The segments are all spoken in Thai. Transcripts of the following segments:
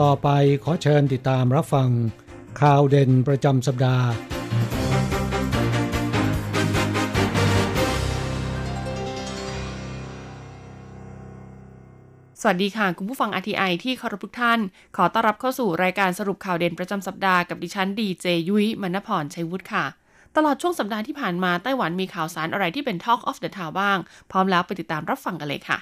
ต่อไปขอเชิญติดตามรับฟัง ข่าวเด่นประจำสัปดาห์ สวัสดีค่ะ คุณผู้ฟัง RTI ที่เคารพทุกท่าน ขอต้อนรับเข้าสู่รายการสรุปข่าวเด่นประจำสัปดาห์กับดิฉันดีเจยุ้ยมณพรชัยวุฒิค่ะ ตลอดช่วงสัปดาห์ที่ผ่านมาไต้หวันมีข่าวสารอะไรที่เป็น Talk of the Town บ้าง พร้อมแล้วไปติดตามรับฟังกันเลยค่ะ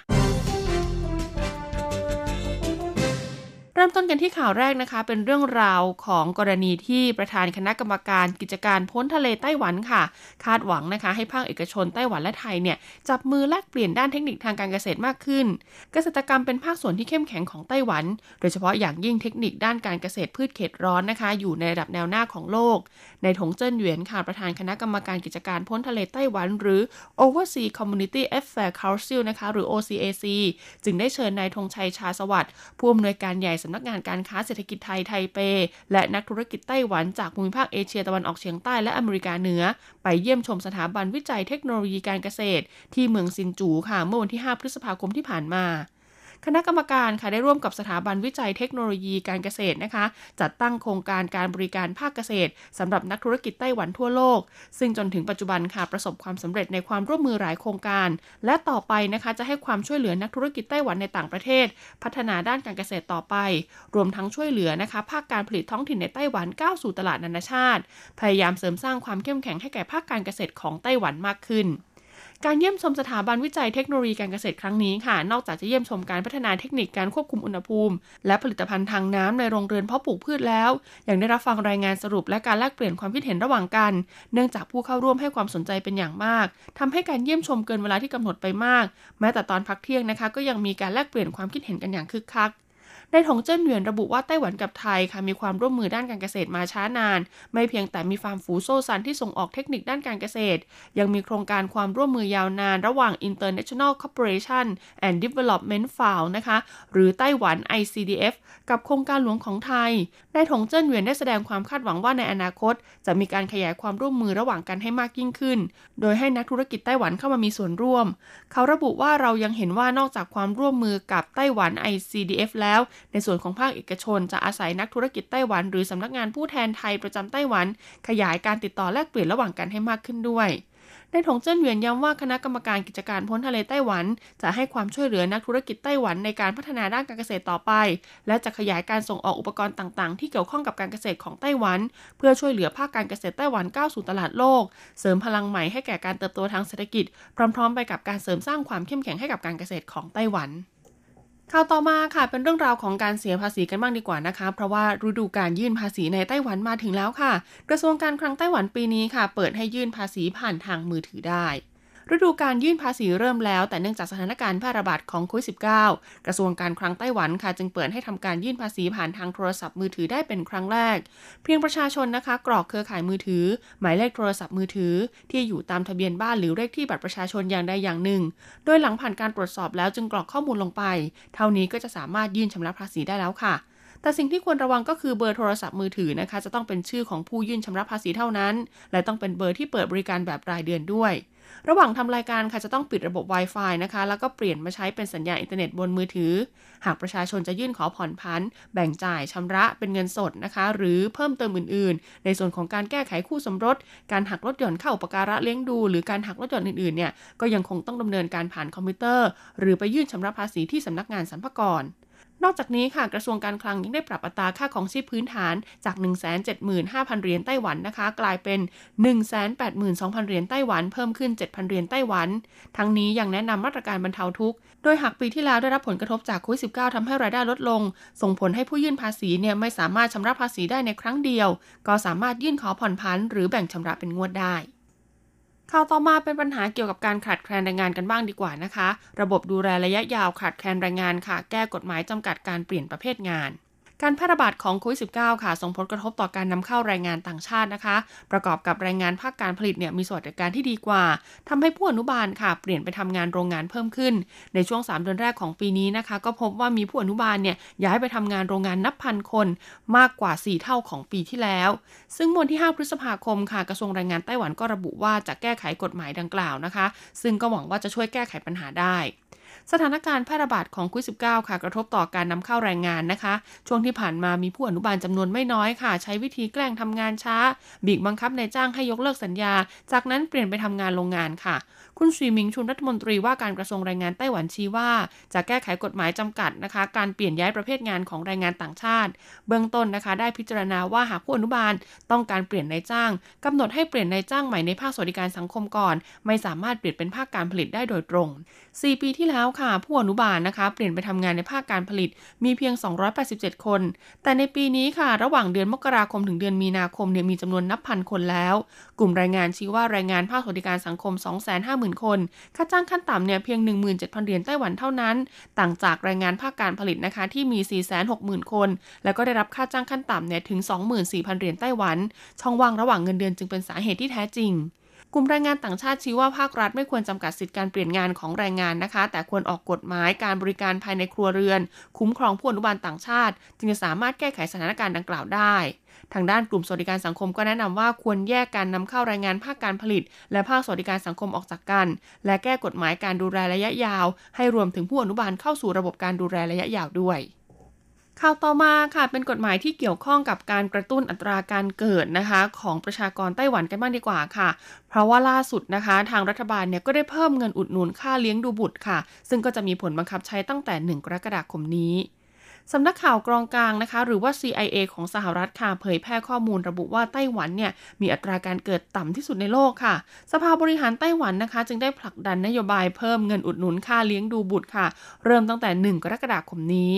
เริ่มต้นกันที่ข่าวแรกนะคะ เป็นเรื่องราวของกรณีที่ประธานคณะกรรมการกิจการพ้นทะเลไต้หวันค่ะ คาดหวังนะคะ ให้ภาคเอกชนไต้หวันและไทยเนี่ยจับมือแลกเปลี่ยนด้านเทคนิคทางการเกษตรมากขึ้น เกษตรกรรมเป็นภาคส่วนที่เข้มแข็งของไต้หวัน โดยเฉพาะอย่างยิ่งเทคนิคด้านการเกษตรพืชเขตร้อนนะคะ อยู่ในระดับแนวหน้าของโลกในถงเจิ้นเหวียนค่ะประธานคณะกรรมการกิจการพ้นทะเลไต้หวัน หรือ Overseas Community Affairs Council นะคะหรือ OCAC จึงได้เชิญนายธงชัยชาสวัสดิ์ผู้อำนวยการใหญ่สำนักงานการค้าเศรษฐกิจไทยไทเป และนักธุรกิจไต้หวันจากภูมิภาคเอเชียตะวันออกเฉียงใต้และอเมริกาเหนือ ไปเยี่ยมชมสถาบันวิจัยเทคโนโลยีการเกษตร ที่เมืองซินจูค่ะเมื่อวันที่ 5 พฤษภาคมที่ผ่านมา คณะกรรมการค่ะได้ร่วมกับสถาบันวิจัยเทคโนโลยีการเกษตรนะคะ จัดตั้งโครงการการบริการภาคเกษตรสำหรับนักธุรกิจไต้หวันทั่วโลก ซึ่งจนถึงปัจจุบันค่ะประสบความสำเร็จในความร่วมมือหลายโครงการ และต่อไปนะคะจะให้ความช่วยเหลือนักธุรกิจไต้หวันในต่างประเทศ พัฒนาด้านการเกษตรต่อไป รวมทั้งช่วยเหลือนะคะ ภาคการผลิตท้องถิ่นในไต้หวันก้าวสู่ตลาดนานาชาติ พยายามเสริมสร้างความเข้มแข็งให้แก่ภาคการเกษตรของไต้หวันมากขึ้น การเยี่ยมชมสถาบันวิจัยเทคโนโลยีการเกษตรครั้งนี้ค่ะ นอกจากจะเยี่ยมชมการพัฒนาเทคนิคการควบคุมอุณหภูมิ และผลิตภัณฑ์ทางน้ำในโรงเรือนเพาะปลูกพืชแล้ว ยังได้รับฟังรายงานสรุปและการแลกเปลี่ยนความคิดเห็นระหว่างกัน เนื่องจากผู้เข้าร่วมให้ความสนใจเป็นอย่างมากทำให้การเยี่ยมชมเกินเวลาที่กำหนดไปมาก แม้แต่ตอนพักเที่ยงนะคะ ก็ยังมีการแลกเปลี่ยนความคิดเห็นกันอย่างคึกคัก ในถงเจิ้นเหวียนระบุว่าไต้หวันกับไทยค่ะมีความร่วมมือด้านการเกษตรมาช้านาน ไม่เพียงแต่มีฟาร์มฝูโซซันที่ส่งออกเทคนิคด้านการเกษตร ยังมีโครงการความร่วมมือยาวนานระหว่าง International Cooperation and Development Fund นะคะหรือไต้หวัน ICDF กับโครงการหลวงของไทยในถงเจิ้นเหวียนได้แสดงความคาดหวังว่าในอนาคต จะมีการขยายความร่วมมือระหว่างกันให้มากยิ่งขึ้น โดยให้นักธุรกิจไต้หวันเข้ามามีส่วนร่วม เขาระบุว่าเรายังเห็นว่านอกจากความร่วมมือกับไต้หวัน ICDF แล้วในส่วนของภาคเอกชนจะอาศัยนักธุรกิจไต้หวัน หรือสำนักงานผู้แทนไทยประจำไต้หวัน ขยายการติดต่อแลกเปลี่ยนระหว่างกันให้มากขึ้นด้วยในถงเจิ้นเหวียนย้ำว่าคณะกรรมการกิจการพ้นทะเลไต้หวัน จะให้ความช่วยเหลือนักธุรกิจไต้หวันในการพัฒนาด้านการเกษตรต่อไป และจะขยายการส่งออกอุปกรณ์ต่างๆ ที่เกี่ยวข้องกับการเกษตรของไต้หวัน เพื่อช่วยเหลือภาคการเกษตรไต้หวันก้าวสู่ตลาดโลก เสริมพลังใหม่ให้แก่การเติบโตทางเศรษฐกิจ พร้อม ๆ ไปกับการเสริมสร้างความเข้มแข็งให้กับการเกษตรของไต้หวัน ข่าวต่อมาค่ะเป็นเรื่องราวของการเสียภาษีกันบ้างดีกว่านะคะ เพราะว่าฤดูการยื่นภาษีในไต้หวันมาถึงแล้วค่ะ กระทรวงการคลังไต้หวันปีนี้ค่ะ เปิดให้ยื่นภาษีผ่านทางมือถือได้ ฤดูการยื่นภาษีเริ่มแล้ว แต่เนื่องจากสถานการณ์แพร่ระบาดของโควิด -19 กระทรวงการคลังไต้หวันค่ะจึงเปิดให้ทำการยื่นภาษีผ่านทางโทรศัพท์มือถือได้เป็นครั้งแรก เพียงประชาชนนะคะ กรอกเครือข่ายมือถือ หมายเลขโทรศัพท์มือถือ ที่อยู่ตามทะเบียนบ้านหรือเลขที่บัตรประชาชนอย่างใดอย่างหนึ่ง โดยหลังผ่านการตรวจสอบแล้วจึงกรอกข้อมูลลงไป เท่านี้ก็จะสามารถยื่นชำระภาษีได้แล้วค่ะแต่สิ่งที่ควรระวังก็คือเบอร์โทรศัพท์มือถือนะคะ จะต้องเป็นชื่อของผู้ยื่นชำระภาษีเท่านั้น และต้องเป็นเบอร์ที่เปิดบริการแบบรายเดือนด้วย ระหว่างทำรายการค่ะจะต้องปิดระบบ Wi-Fi นะคะ แล้วก็เปลี่ยนมาใช้เป็นสัญญาณอินเทอร์เน็ตบนมือถือ หากประชาชนจะยื่นขอผ่อนผันแบ่งจ่ายชำระเป็นเงินสดนะคะ หรือเพิ่มเติมอื่น ๆ ในส่วนของการแก้ไขคู่สมรส การหักลดหย่อนเข้าอุปการะเลี้ยงดู หรือการหักลดหย่อนอื่น ๆ เนี่ยก็ยังคงต้องดำเนินการผ่านคอมพิวเตอร์ หรือไปยื่นชำระภาษีที่สำนักงานสรรพากร นอกจากนี้ค่ะกระทรวงการคลังยังได้ปรับอัตราค่าครองชีพพื้นฐานจาก 175,000 เหรียญไต้หวันนะคะ กลายเป็น 182,000 เหรียญไต้หวัน เพิ่มขึ้น 7,000 เหรียญไต้หวัน ทั้งนี้ยังแนะนำมาตรการบรรเทาทุกข์ โดยหากปีที่แล้วได้รับผลกระทบจากโควิด -19 ทำให้รายได้ลดลง ส่งผลให้ผู้ยื่นภาษีเนี่ยไม่สามารถชำระภาษีได้ในครั้งเดียว ก็สามารถยื่นขอผ่อนผันหรือแบ่งชำระเป็นงวดได้ ข่าวต่อมาเป็นปัญหาเกี่ยวกับการขาดแคลนแรงงานกันบ้างดีกว่านะคะ ระบบดูแลระยะยาวขาดแคลนแรงงานค่ะ แก้กฎหมายจำกัดการเปลี่ยนประเภทงาน การแพร่ระบาดของโควิด -19 ค่ะ ส่งผลกระทบต่อการนำเข้าแรงงานต่างชาตินะคะ ประกอบกับแรงงานภาคการผลิตเนี่ยมีสวัสดิการที่ดีกว่าทำให้ผู้อนุบาลค่ะ เปลี่ยนไปทำงานโรงงานเพิ่มขึ้น ในช่วง 3 เดือนแรกของปีนี้นะคะ ก็พบว่ามีผู้อนุบาลเนี่ยย้ายไปทำงานโรงงานนับพันคน มากกว่า 4 เท่าของปีที่แล้ว ซึ่งวันที่ 5 พฤษภาคมค่ะกระทรวงแรงงานไต้หวันก็ระบุว่าจะแก้ไขกฎหมายดังกล่าวนะคะ ซึ่งก็หวังว่าจะช่วยแก้ไขปัญหาได้ สถานการณ์แพร่ระบาดของโควิด -19 ค่ะ กระทบต่อการนำเข้าแรงงานนะคะ ช่วงที่ผ่านมามีผู้อนุบาลจำนวนไม่น้อยค่ะ ใช้วิธีแกล้งทำงานช้า บีบบังคับนายจ้างให้ยกเลิกสัญญา จากนั้นเปลี่ยนไปทำงานโรงงานค่ะ คุณสีมิงชุนรัฐมนตรีว่าการกระทรวงแรงงานไต้หวันชี้ว่า จะแก้ไขกฎหมายจำกัดนะคะ การเปลี่ยนย้ายประเภทงานของแรงงานต่างชาติ เบื้องต้นนะคะ ได้พิจารณาว่าหากผู้อนุบาลต้องการเปลี่ยนนายจ้างกำหนดให้เปลี่ยนนายจ้างใหม่ในภาคสวัสดิการสังคมก่อน ไม่สามารถเปลี่ยนเป็นภาคการผลิตได้โดยตรง 4 ปีที่แล้วค่ะ ผู้อนุบาลนะคะ เปลี่ยนไปทำงานในภาคการผลิตมีเพียง 287 คน แต่ในปีนี้ค่ะ ระหว่างเดือนมกราคมถึงเดือนมีนาคมเนี่ยมีจำนวนนับพันคนแล้ว กลุ่มแรงงานชี้ว่าแรงงานภาคสวัสดิการสังคม 250,000 คน ค่าจ้างขั้นต่ำเนี่ยเพียง 17,000 เหรียญไต้หวันเท่านั้น ต่างจากแรงงานภาคการผลิตนะคะที่มี 460,000 คน แล้วก็ได้รับค่าจ้างขั้นต่ำเนี่ยถึง 24,000 เหรียญไต้หวัน ช่องว่างระหว่างเงินเดือนจึงเป็นสาเหตุที่แท้จริง ลุ่มแรงงานต่างชาติชี้ว่าภาครัฐไม่ควรจำกัดสิทธิการเปลี่ยนงานของแรงงานนะคะ แต่ควรออกกฎหมายการบริการภายในครัวเรือน คุ้มครองผู้อนุบาลต่างชาติ จึงจะสามารถแก้ไขสถานการณ์ดังกล่าวได้ ทางด้านกลุ่มสวัสดิการสังคมก็แนะนำว่าควรแยกการนำเข้าแรงงานภาคการผลิต และภาคสวัสดิการสังคมออกจากกัน และแก้กฎหมายการดูแลระยะยาว ให้รวมถึงผู้อนุบาลเข้าสู่ระบบการดูแลระยะยาวด้วย ข่าวต่อมาค่ะเป็นกฎหมายที่เกี่ยวข้องกับการกระตุ้นอัตราการเกิดนะคะ ของประชากรไต้หวันกันบ้างดีกว่าค่ะ เพราะว่าล่าสุดนะคะ ทางรัฐบาลเนี่ยก็ได้เพิ่มเงินอุดหนุนค่าเลี้ยงดูบุตรค่ะ ซึ่งก็จะมีผลบังคับใช้ตั้งแต่ 1 กรกฎาคมนี้สำนักข่าวกรองกลางนะคะ หรือว่า CIA ของสหรัฐค่ะเผยแพร่ข้อมูลระบุว่าไต้หวันเนี่ยมีอัตราการเกิดต่ำที่สุดในโลกค่ะ สภาบริหารไต้หวันนะคะ จึงได้ผลักดันนโยบายเพิ่มเงินอุดหนุนค่าเลี้ยงดูบุตรค่ะ เริ่มตั้งแต่ 1 กรกฎาคมนี้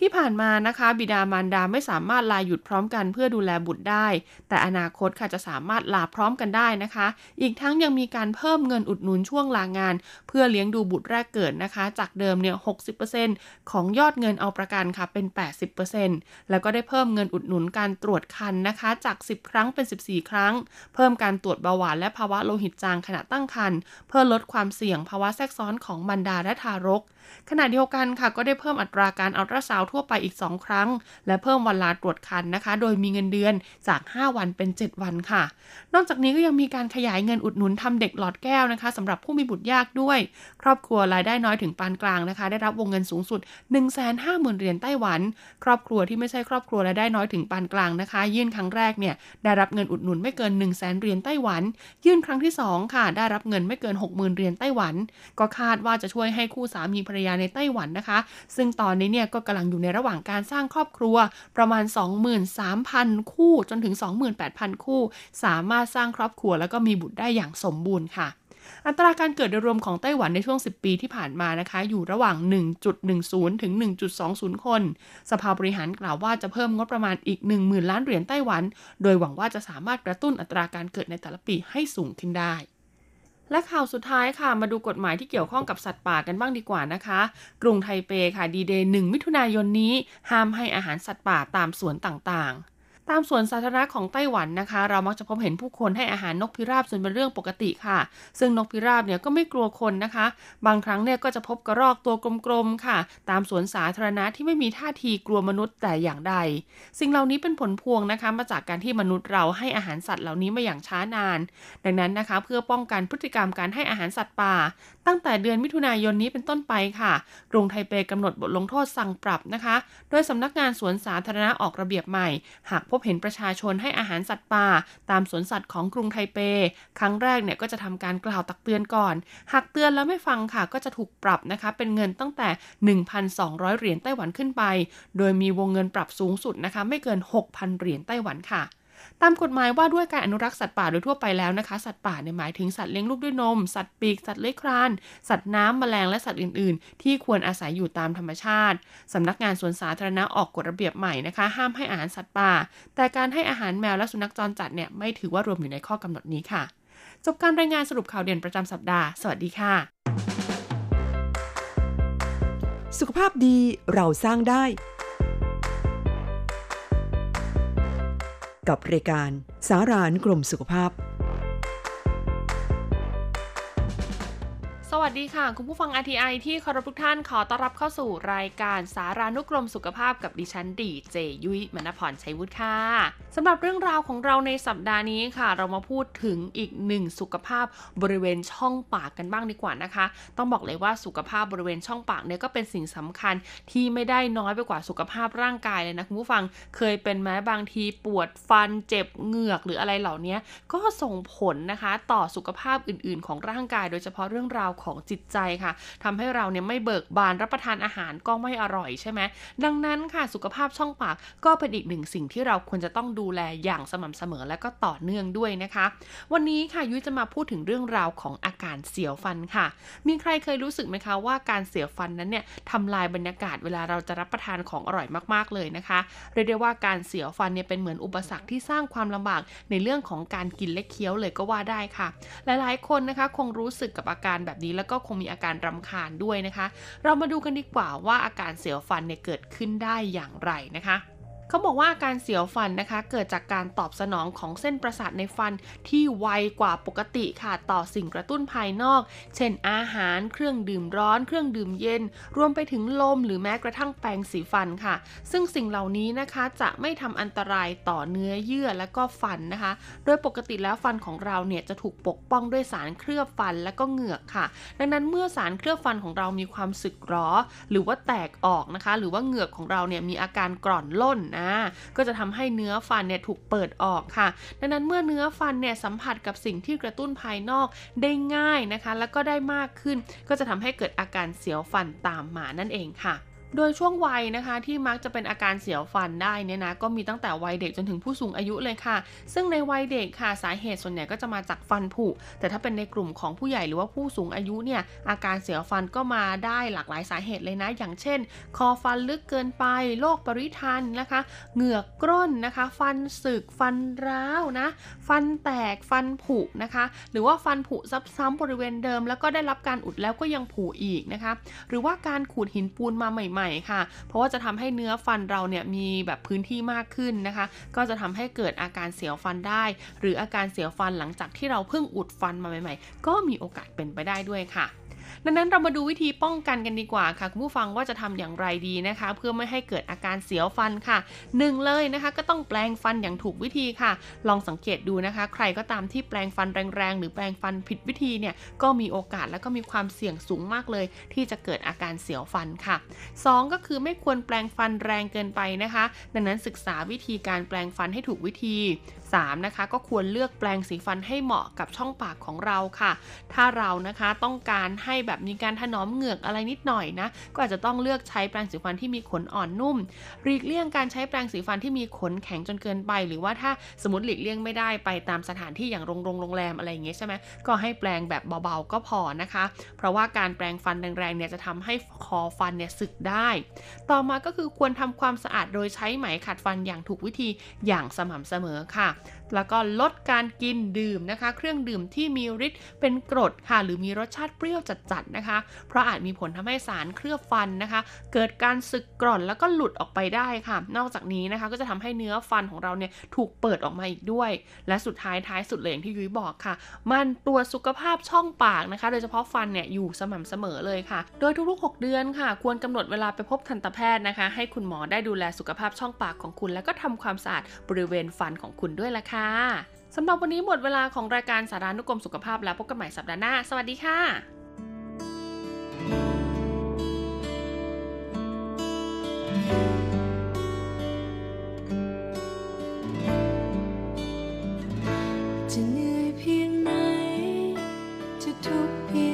ที่ผ่านมานะคะบิดามารดาไม่สามารถลาหยุดพร้อมกันเพื่อดูแลบุตรได้ แต่อนาคตค่ะจะสามารถลาพร้อมกันได้นะคะ อีกทั้งยังมีการเพิ่มเงินอุดหนุนช่วงลางาน เพื่อเลี้ยงดูบุตรแรกเกิดนะคะ จากเดิมเนี่ย60%ของยอดเงินเอาประกันค่ะเป็น 80%แล้วก็ได้เพิ่มเงินอุดหนุนการตรวจคันนะคะ จาก 10 ครั้งเป็น 14 ครั้ง เพิ่มการตรวจเบาหวานและภาวะโลหิตจางขณะตั้งครรภ์เพื่อลดความเสี่ยงภาวะแทรกซ้อนของบรรดาและทารก ขณะเดียวกันค่ะก็ได้เพิ่มอัตราการอัลตราซาวทั่วไปอีก 2 ครั้ง และเพิ่มวันลาตรวจคันนะคะ โดยมีเงินเดือนจาก 5 วันเป็น 7 วันค่ะ นอกจากนี้ก็ยังมีการขยายเงินอุดหนุนทำเด็กหลอดแก้วนะคะสำหรับผู้มีบุตรยากด้วย ครอบครัวรายได้น้อยถึงปานกลางนะคะ ได้รับวงเงินสูงสุด 150,000เหรียญไต้หวัน ครอบครัวที่ไม่ใช่ครอบครัวรายได้น้อยถึงปานกลางนะคะ ยื่นครั้งแรกเนี่ยได้รับเงินอุดหนุนไม่เกิน 1 0 0 0 0แสนเหรียญไต้หวัน ยื่นครั้งที่ 2 ค่ะ ได้รับเงินไม่เกิน 60,000เหรียญไต้หวัน ก็คาดว่าจะช่วยให้คู่สามีภรรยาในไต้หวันนะคะ ซึ่งตอนนี้เนี่ยก็กำลังอยู่ในระหว่างการสร้างครอบครัวประมาณ 23,000 คู่จนถึง 28,000 คู่ สามารถสร้างครอบครัวแล้วก็มีบุตรได้อย่างสมบูรณ์ค่ะอัตราการเกิดโดยรวมของไต้หวันในช่วง 10 ปีที่ผ่านมานะคะ อยู่ระหว่าง 1.10 ถึง 1.20 คน สภาบริหารกล่าวว่าจะเพิ่มงบประมาณอีก 10,000 ล้านเหรียญไต้หวัน โดยหวังว่าจะสามารถกระตุ้นอัตราการเกิดในแต่ละปีให้สูงขึ้นได้ และข่าวสุดท้ายค่ะ มาดูกฎหมายที่เกี่ยวข้องกับสัตว์ป่ากันบ้างดีกว่านะคะ กรุงไทเปค่ะดีเดย์หนึ่งมิถุนายนนี้ ห้ามให้อาหารสัตว์ป่าตามสวนต่างๆ ตามสวนสาธารณะของไต้หวันนะคะ เรามักจะพบเห็นผู้คนให้อาหารนกพิราบจนเป็นเรื่องปกติค่ะ ซึ่งนกพิราบเนี่ยก็ไม่กลัวคนนะคะ บางครั้งเนี่ยก็จะพบกระรอกตัวกลมๆค่ะ ตามสวนสาธารณะที่ไม่มีท่าทีกลัวมนุษย์แต่อย่างใด สิ่งเหล่านี้เป็นผลพวงนะคะ มาจากการที่มนุษย์เราให้อาหารสัตว์เหล่านี้มาอย่างช้านาน ดังนั้นนะคะ เพื่อป้องกันพฤติกรรมการให้อาหารสัตว์ป่า ตั้งแต่เดือนมิถุนายนนี้เป็นต้นไปค่ะกรุงไทเปกำหนดบทลงโทษสั่งปรับนะคะ โดยสำนักงานสวนสาธารณะออกระเบียบใหม่ หากพบเห็นประชาชนให้อาหารสัตว์ป่า ตามสวนสัตว์ของกรุงไทเป ครั้งแรกเนี่ยก็จะทำการกล่าวตักเตือนก่อน หากเตือนแล้วไม่ฟังค่ะก็จะถูกปรับนะคะ เป็นเงินตั้งแต่ 1,200 เหรียญไต้หวันขึ้นไป โดยมีวงเงินปรับสูงสุดนะคะ ไม่เกิน 6,000 เหรียญไต้หวันค่ะ ตามกฎหมายว่าด้วยการอนุรักษ์สัตว์ป่าโดยทั่วไปแล้วนะคะ สัตว์ป่าเนี่ยหมายถึงสัตว์เลี้ยงลูกด้วยนม สัตว์ปีก สัตว์เลื้อยคลาน สัตว์น้ำแมลงและสัตว์อื่น ๆ ที่ควรอาศัยอยู่ตามธรรมชาติสำนักงานสวนสาธารณะออกกฎระเบียบใหม่นะคะ ห้ามให้อาหารสัตว์ป่า แต่การให้อาหารแมวและสุนัขจรจัดเนี่ยไม่ถือว่ารวมอยู่ในข้อกำหนดนี้ค่ะ จบการรายงานสรุปข่าวเด่นประจำสัปดาห์ สวัสดีค่ะ สุขภาพดีเราสร้างได้ กับรายการสารานกรมสุขภาพ สวัสดีค่ะ คุณผู้ฟัง RTI ที่เคารพทุกท่านขอต้อนรับเข้าสู่รายการสารานุกรมสุขภาพกับดิฉันดีเจยุ้ยมณพรชัยวุฒิค่ะสำหรับเรื่องราวของเราในสัปดาห์นี้ค่ะ เรามาพูดถึงอีกหนึ่งสุขภาพบริเวณช่องปากกันบ้างดีกว่านะคะ ต้องบอกเลยว่าสุขภาพบริเวณช่องปากเนี่ยก็เป็นสิ่งสำคัญที่ไม่ได้น้อยไปกว่าสุขภาพร่างกายเลยนะคุณผู้ฟังเคยเป็นแม้บางทีปวดฟันเจ็บเหงือกหรืออะไรเหล่านี้ก็ส่งผลนะคะ ต่อสุขภาพอื่น ๆ ของร่างกาย โดยเฉพาะเรื่องราวของจิตใจค่ะทำให้เราเนี่ยไม่เบิกบานรับประทานอาหารก็ไม่อร่อยใช่ไหมดังนั้นค่ะสุขภาพช่องปากก็เป็นอีกหนึ่งสิ่งที่เราควรจะต้องดูแลอย่างสม่ำเสมอและก็ต่อเนื่องด้วยนะคะ วันนี้ค่ะยุ้ยจะมาพูดถึงเรื่องราวของอาการเสียวฟันค่ะ มีใครเคยรู้สึกไหมคะว่าการเสียวฟันนั้นเนี่ยทำลายบรรยากาศเวลาเราจะรับประทานของอร่อยมากๆเลยนะคะเรียกได้ว่าการเสียวฟันเนี่ยเป็นเหมือนอุปสรรคที่สร้างความลำบากในเรื่องของการกินและเคี้ยวเลยก็ว่าได้ค่ะ หลายๆ คนนะคะคงรู้สึกกับอาการแบบนี้แล้วก็คงมีอาการรำคาญด้วยนะคะ เรามาดูกันดีกว่าว่าอาการเสียวฟันเนี่ยเกิดขึ้นได้อย่างไรนะคะ เขาบอกว่าการเสียวฟันนะคะ เกิดจากการตอบสนองของเส้นประสาทในฟันที่ไวกว่าปกติค่ะต่อสิ่งกระตุ้นภายนอก เช่นอาหาร เครื่องดื่มร้อน เครื่องดื่มเย็น รวมไปถึงลมหรือแม้กระทั่งแปรงสีฟันค่ะ ซึ่งสิ่งเหล่านี้นะคะจะไม่ทำอันตรายต่อเนื้อเยื่อและก็ฟันนะคะ โดยปกติแล้วฟันของเราเนี่ยจะถูกปกป้องด้วยสารเคลือบฟันและก็เหงือกค่ะ ดังนั้นเมื่อสารเคลือบฟันของเรามีความสึกหรอ หรือว่าแตกออกนะคะ หรือว่าเหงือกของเราเนี่ยมีอาการกร่อนล่นนะก็จะทำให้เนื้อฟันเนี่ยถูกเปิดออกค่ะ ดังนั้นเมื่อเนื้อฟันเนี่ยสัมผัสกับสิ่งที่กระตุ้นภายนอกได้ง่ายนะคะ แล้วก็ได้มากขึ้น ก็จะทำให้เกิดอาการเสียวฟันตามมานั่นเองค่ะ โดยช่วงวัยนะคะที่มักจะเป็นอาการเสียวฟันได้เนี่ยนะก็มีตั้งแต่วัยเด็กจนถึงผู้สูงอายุเลยค่ะ ซึ่งในวัยเด็กค่ะสาเหตุส่วนใหญ่ก็จะมาจากฟันผุแต่ถ้าเป็นในกลุ่มของผู้ใหญ่หรือว่าผู้สูงอายุเนี่ยอาการเสียวฟันก็มาได้หลากหลายสาเหตุเลยนะ อย่างเช่น คอฟันลึกเกินไปโรคปริทันนะคะเหงือกกร้นนะคะ ฟันสึกฟันร้าวนะฟันแตกฟันผุนะคะ หรือว่าฟันผุซ้ำๆบริเวณเดิม แล้วก็ได้รับการอุดแล้วก็ยังผุอีกนะคะ หรือว่าการขูดหินปูนมาใหม่ม่ค่ะ เพราะว่าจะทำให้เนื้อฟันเราเนี่ยมีแบบพื้นที่มากขึ้นนะคะ ก็จะทำให้เกิดอาการเสียวฟันได้ หรืออาการเสียวฟันหลังจากที่เราเพิ่งอุดฟันมาใหม่ ๆ ก็มีโอกาสเป็นไปได้ด้วยค่ะ ดังนั้นเรามาดูวิธีป้องกันกันดีกว่าค่ะคุณผู้ฟังว่าจะทำอย่างไรดีนะคะ เพื่อไม่ให้เกิดอาการเสียวฟันค่ะหนึ่งเลยนะคะ ก็ต้องแปลงฟันอย่างถูกวิธีค่ะ ลองสังเกตดูนะคะ ใครก็ตามที่แปลงฟันแรงๆ หรือแปลงฟันผิดวิธีเนี่ยก็มีโอกาสและก็มีความเสี่ยงสูงมากเลย ที่จะเกิดอาการเสียวฟันค่ะ 2 ก็คือไม่ควรแปลงฟันแรงเกินไปนะคะ ดังนั้นศึกษาวิธีการแปลงฟันให้ถูกวิธี3 นะคะก็ควรเลือกแปลงสีฟันให้เหมาะกับช่องปากของเราค่ะ ถ้าเรานะคะต้องการให้แบบมีการถนอมเหงือกอะไรนิดหน่อยนะก็อาจจะต้องเลือกใช้แปรงสีฟันที่มีขนอ่อนนุ่มหลีกเลี่ยงการใช้แปรงสีฟันที่มีขนแข็งจนเกินไป หรือว่าถ้าสมมติหลีกเลี่ยงไม่ได้ไปตามสถานที่อย่างโรงโรงโรงแรมอะไรอย่างเงี้ยใช่ไหมก็ให้แปรงแบบเบาๆก็พอนะคะ เพราะว่าการแปรงฟันแรงๆเนี่ยจะทำให้คอฟันเนี่ยสึกได้ ต่อมาก็คือควรทำความสะอาดโดยใช้ไหมขัดฟันอย่างถูกวิธีอย่างสม่ำเสมอค่ะ แล้วก็ลดการกินดื่มนะคะ เครื่องดื่มที่มีฤทธิ์เป็นกรดค่ะ หรือมีรสชาติเปรี้ยวจัดๆนะคะ เพราะอาจมีผลทำให้สารเคลือบฟันนะคะ เกิดการสึกกร่อนแล้วก็หลุดออกไปได้ค่ะ นอกจากนี้นะคะก็จะทำให้เนื้อฟันของเราเนี่ยถูกเปิดออกมาอีกด้วย และสุดท้ายท้ายสุดเลยอย่างที่ยุ้ยบอกค่ะ มันตรวจสุขภาพช่องปากนะคะ โดยเฉพาะฟันเนี่ยอยู่สม่ำเสมอเลยค่ะ โดยทุกๆ 6 เดือนค่ะ ควรกำหนดเวลาไปพบทันตแพทย์นะคะ ให้คุณหมอได้ดูแลสุขภาพช่องปากของคุณ แล้วก็ทำความสะอาดบริเวณฟันของคุณด้วยละค่ะ่ะสำหรับวันนี้หมดเวลาของรายการสารานุกรมสุขภาพแล้วพบกันใหม่สัปดาห์หน้า สวัสดีค่ะจะเหนื่อยเพียงไหน จะทุกข์เพียง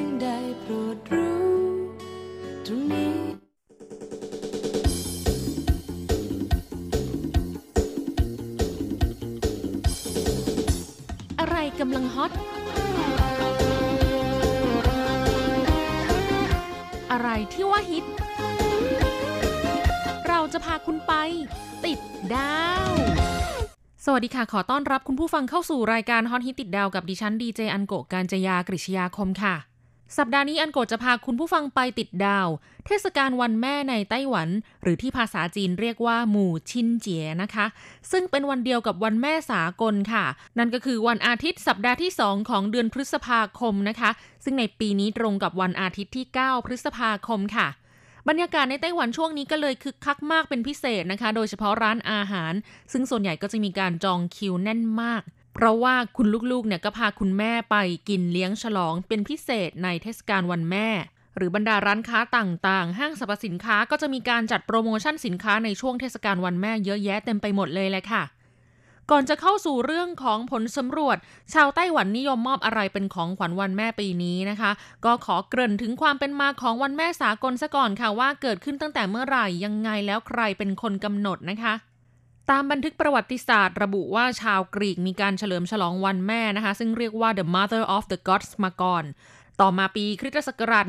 กำลังฮอต อะไรที่ว่าฮิต เราจะพาคุณไป ติดดาวสวัสดีค่ะ ขอต้อนรับคุณผู้ฟังเข้าสู่รายการฮอตฮิตติดดาวกับดิฉันดีเจอันโกการจยากริชยาคมค่ะ สัปดาห์นี้อันโกจะพาคุณผู้ฟังไปติดดาว เทศกาลวันแม่ในไต้หวัน หรือที่ภาษาจีนเรียกว่าหมู่ชินเจียนะคะ ซึ่งเป็นวันเดียวกับวันแม่สากลค่ะ นั่นก็คือวันอาทิตย์สัปดาห์ที่ 2 ของเดือนพฤษภาคมนะคะ ซึ่งในปีนี้ตรงกับวันอาทิตย์ที่ 9 พฤษภาคมค่ะบรรยากาศในไต้หวันช่วงนี้ก็เลยคึกคักมากเป็นพิเศษนะคะ โดยเฉพาะร้านอาหาร ซึ่งส่วนใหญ่ก็จะมีการจองคิวแน่นมาก เพราะว่าคุณลูกๆเนี่ยก็พาคุณแม่ไปกินเลี้ยงฉลองเป็นพิเศษในเทศกาลวันแม่ หรือบรรดาร้านค้าต่างๆ ห้างสรรพสินค้าก็จะมีการจัดโปรโมชั่นสินค้าในช่วงเทศกาลวันแม่เยอะแยะเต็มไปหมดเลยแหละค่ะ ก่อนจะเข้าสู่เรื่องของผลสำรวจ ชาวไต้หวันนิยมมอบอะไรเป็นของขวัญวันแม่ปีนี้นะคะ ก็ขอเกริ่นถึงความเป็นมาของวันแม่สากลซะก่อนค่ะว่าเกิดขึ้นตั้งแต่เมื่อไหร่ยังไงแล้วใครเป็นคนกำหนดนะคะ ตามบันทึกประวัติศาสตร์ระบุว่าชาวกรีกมีการเฉลิมฉลองวันแม่นะคะ ซึ่งเรียกว่า the mother of the gods มาก่อน ต่อมาปีคริสตศักราช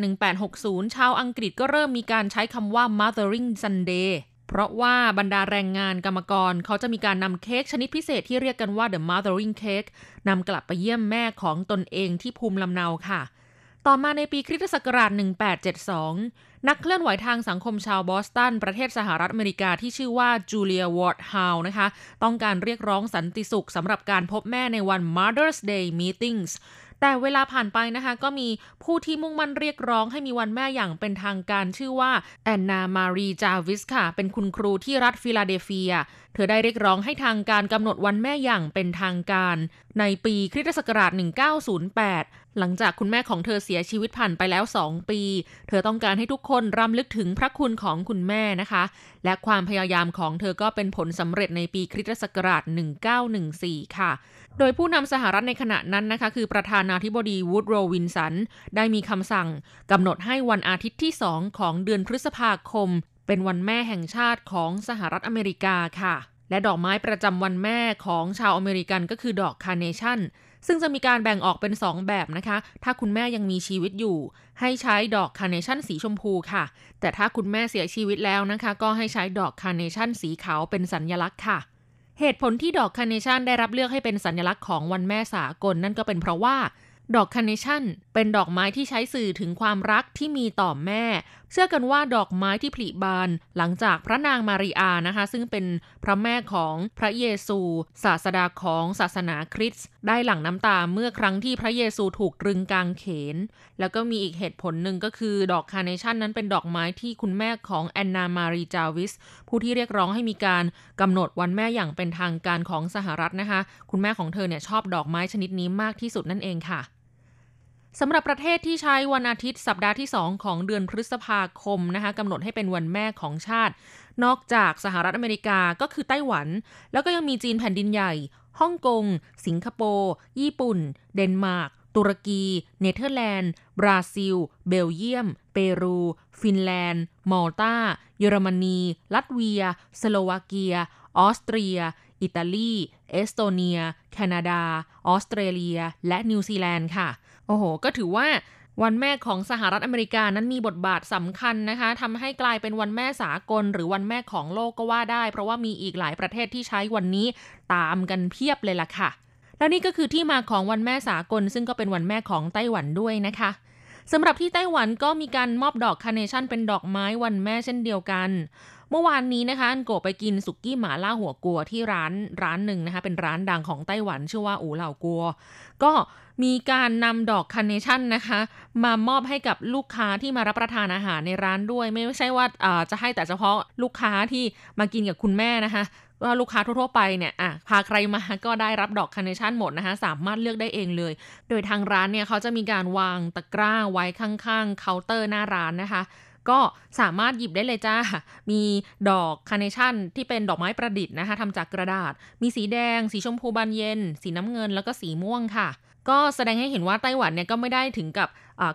1860 ชาวอังกฤษก็เริ่มมีการใช้คำว่า mothering Sunday เพราะว่าบรรดาแรงงานกรรมกร เขาจะมีการนำเค้กชนิดพิเศษที่เรียกกันว่า the mothering cake นำกลับไปเยี่ยมแม่ของตนเองที่ภูมิลำเนาค่ะ ต่อมาในปีคริสตศักราช 1872 นักเคลื่อนไหวทางสังคมชาวบอสตัน ประเทศสหรัฐอเมริกาที่ชื่อว่าจูเลียวอร์ดฮาวนะคะ ต้องการเรียกร้องสันติสุขสำหรับการพบแม่ในวัน Mother's Day Meetings แต่เวลาผ่านไปนะคะก็มีผู้ที่มุ่งมั่นเรียกร้องให้มีวันแม่อย่างเป็นทางการชื่อว่าแอนนามารีจาวิสค่ะ เป็นคุณครูที่รัฐฟิลาเดลเฟีย เธอได้เรียกร้องให้ทางการกำหนดวันแม่อย่างเป็นทางการ ในปีคริสตศักราช 1908 หลังจากคุณแม่ของเธอเสียชีวิตผ่านไปแล้ว 2 ปี เธอต้องการให้ทุกคนรำลึกถึงพระคุณของคุณแม่นะคะ และความพยายามของเธอก็เป็นผลสำเร็จในปีคริสตศักราช 1914 ค่ะ โดยผู้นำสหรัฐในขณะนั้นนะคะ คือประธานาธิบดีวูดโรวินสัน ได้มีคำสั่งกำหนดให้วันอาทิตย์ที่สองของเดือนพฤษภาคม เป็นวันแม่แห่งชาติของสหรัฐอเมริกาค่ะ และดอกไม้ประจำวันแม่ของชาวอเมริกันก็คือดอกคาร์เนชั่น ซึ่งจะมีการแบ่งออกเป็น 2 แบบนะคะ ถ้าคุณแม่ยังมีชีวิตอยู่ ให้ใช้ดอกคาร์เนชั่นสีชมพูค่ะ แต่ถ้าคุณแม่เสียชีวิตแล้วนะคะ ก็ให้ใช้ดอกคาร์เนชั่นสีขาวเป็นสัญลักษณ์ค่ะเหตุผลที่ดอกคาร์เนชันได้รับเลือกให้เป็นสัญลักษณ์ของวันแม่สากลนั่นก็เป็นเพราะว่า ดอกคาร์เนชั่นเป็นดอกไม้ที่ใช้สื่อถึงความรักที่มีต่อแม่ เชื่อกันว่าดอกไม้ที่ผลิบานหลังจากพระนางมาริอานะคะ ซึ่งเป็นพระแม่ของพระเยซู ศาสดาของศาสนาคริสต์ได้หลั่งน้ำตาเมื่อครั้งที่พระเยซูถูกตรึงกางเขน แล้วก็มีอีกเหตุผลหนึ่งก็คือดอกคาร์เนชั่นนั้นเป็นดอกไม้ที่คุณแม่ของแอนนามารีจาร์วิส ผู้ที่เรียกร้องให้มีการกำหนดวันแม่อย่างเป็นทางการของสหรัฐนะคะ คุณแม่ของเธอเนี่ยชอบดอกไม้ชนิดนี้มากที่สุดนั่นเองค่ะ สำหรับประเทศที่ใช้วันอาทิตย์สัปดาห์ที่ 2 ของเดือนพฤษภาคมนะคะกำหนดให้เป็นวันแม่ของชาติ นอกจากสหรัฐอเมริกาก็คือไต้หวัน แล้วก็ยังมีจีนแผ่นดินใหญ่ ฮ่องกง สิงคโปร์ ญี่ปุ่น เดนมาร์ก ตุรกี เนเธอร์แลนด์ บราซิล เบลเยียม เปรู ฟินแลนด์ มอลตาเยอรมนี ลัตเวีย สโลวาเกีย ออสเตรีย อิตาลี เอสโตเนีย แคนาดา ออสเตรเลีย และนิวซีแลนด์ค่ะ โอ้โห ก็ถือว่าวันแม่ของสหรัฐอเมริกานั้นมีบทบาทสำคัญนะคะทำให้กลายเป็นวันแม่สากล หรือวันแม่ของโลกก็ว่าได้ เพราะว่ามีอีกหลายประเทศที่ใช้วันนี้ตามกันเพียบเลยล่ะค่ะ แล้วนี่ก็คือที่มาของวันแม่สากล ซึ่งก็เป็นวันแม่ของไต้หวันด้วยนะคะสำหรับที่ไต้หวันก็มีการมอบดอกคาร์เนชั่นเป็นดอกไม้วันแม่เช่นเดียวกัน เมื่อวานนี้นะคะอันโกไปกินสุกี้麻辣火鍋ที่ร้านร้านหนึ่งนะคะ เป็นร้านดังของไต้หวันชื่อว่า無老鍋 ก็มีการนำดอกคาร์เนชั่นนะคะ มามอบให้กับลูกค้าที่มารับประทานอาหารในร้านด้วย ไม่ใช่ว่าจะให้แต่เฉพาะลูกค้าที่มากินกับคุณแม่นะคะว่าลูกค้าทั่วๆไปเนี่ยอะพาใครมาก็ได้รับดอกคาร์เนชั่นหมดนะคะสามารถเลือกได้เองเลย โดยทางร้านเนี่ยเขาจะมีการวางตะกร้าไว้ข้างๆเคาน์เตอร์หน้าร้านนะคะ ก็สามารถหยิบได้เลยจ้า มีดอกคาร์เนชั่นที่เป็นดอกไม้ประดิษฐ์นะคะทำจากกระดาษ มีสีแดง สีชมพูบานเย็น สีน้ำเงินแล้วก็สีม่วงค่ะ ก็แสดงให้เห็นว่าไต้หวันเนี่ยก็ไม่ได้ถึงกับ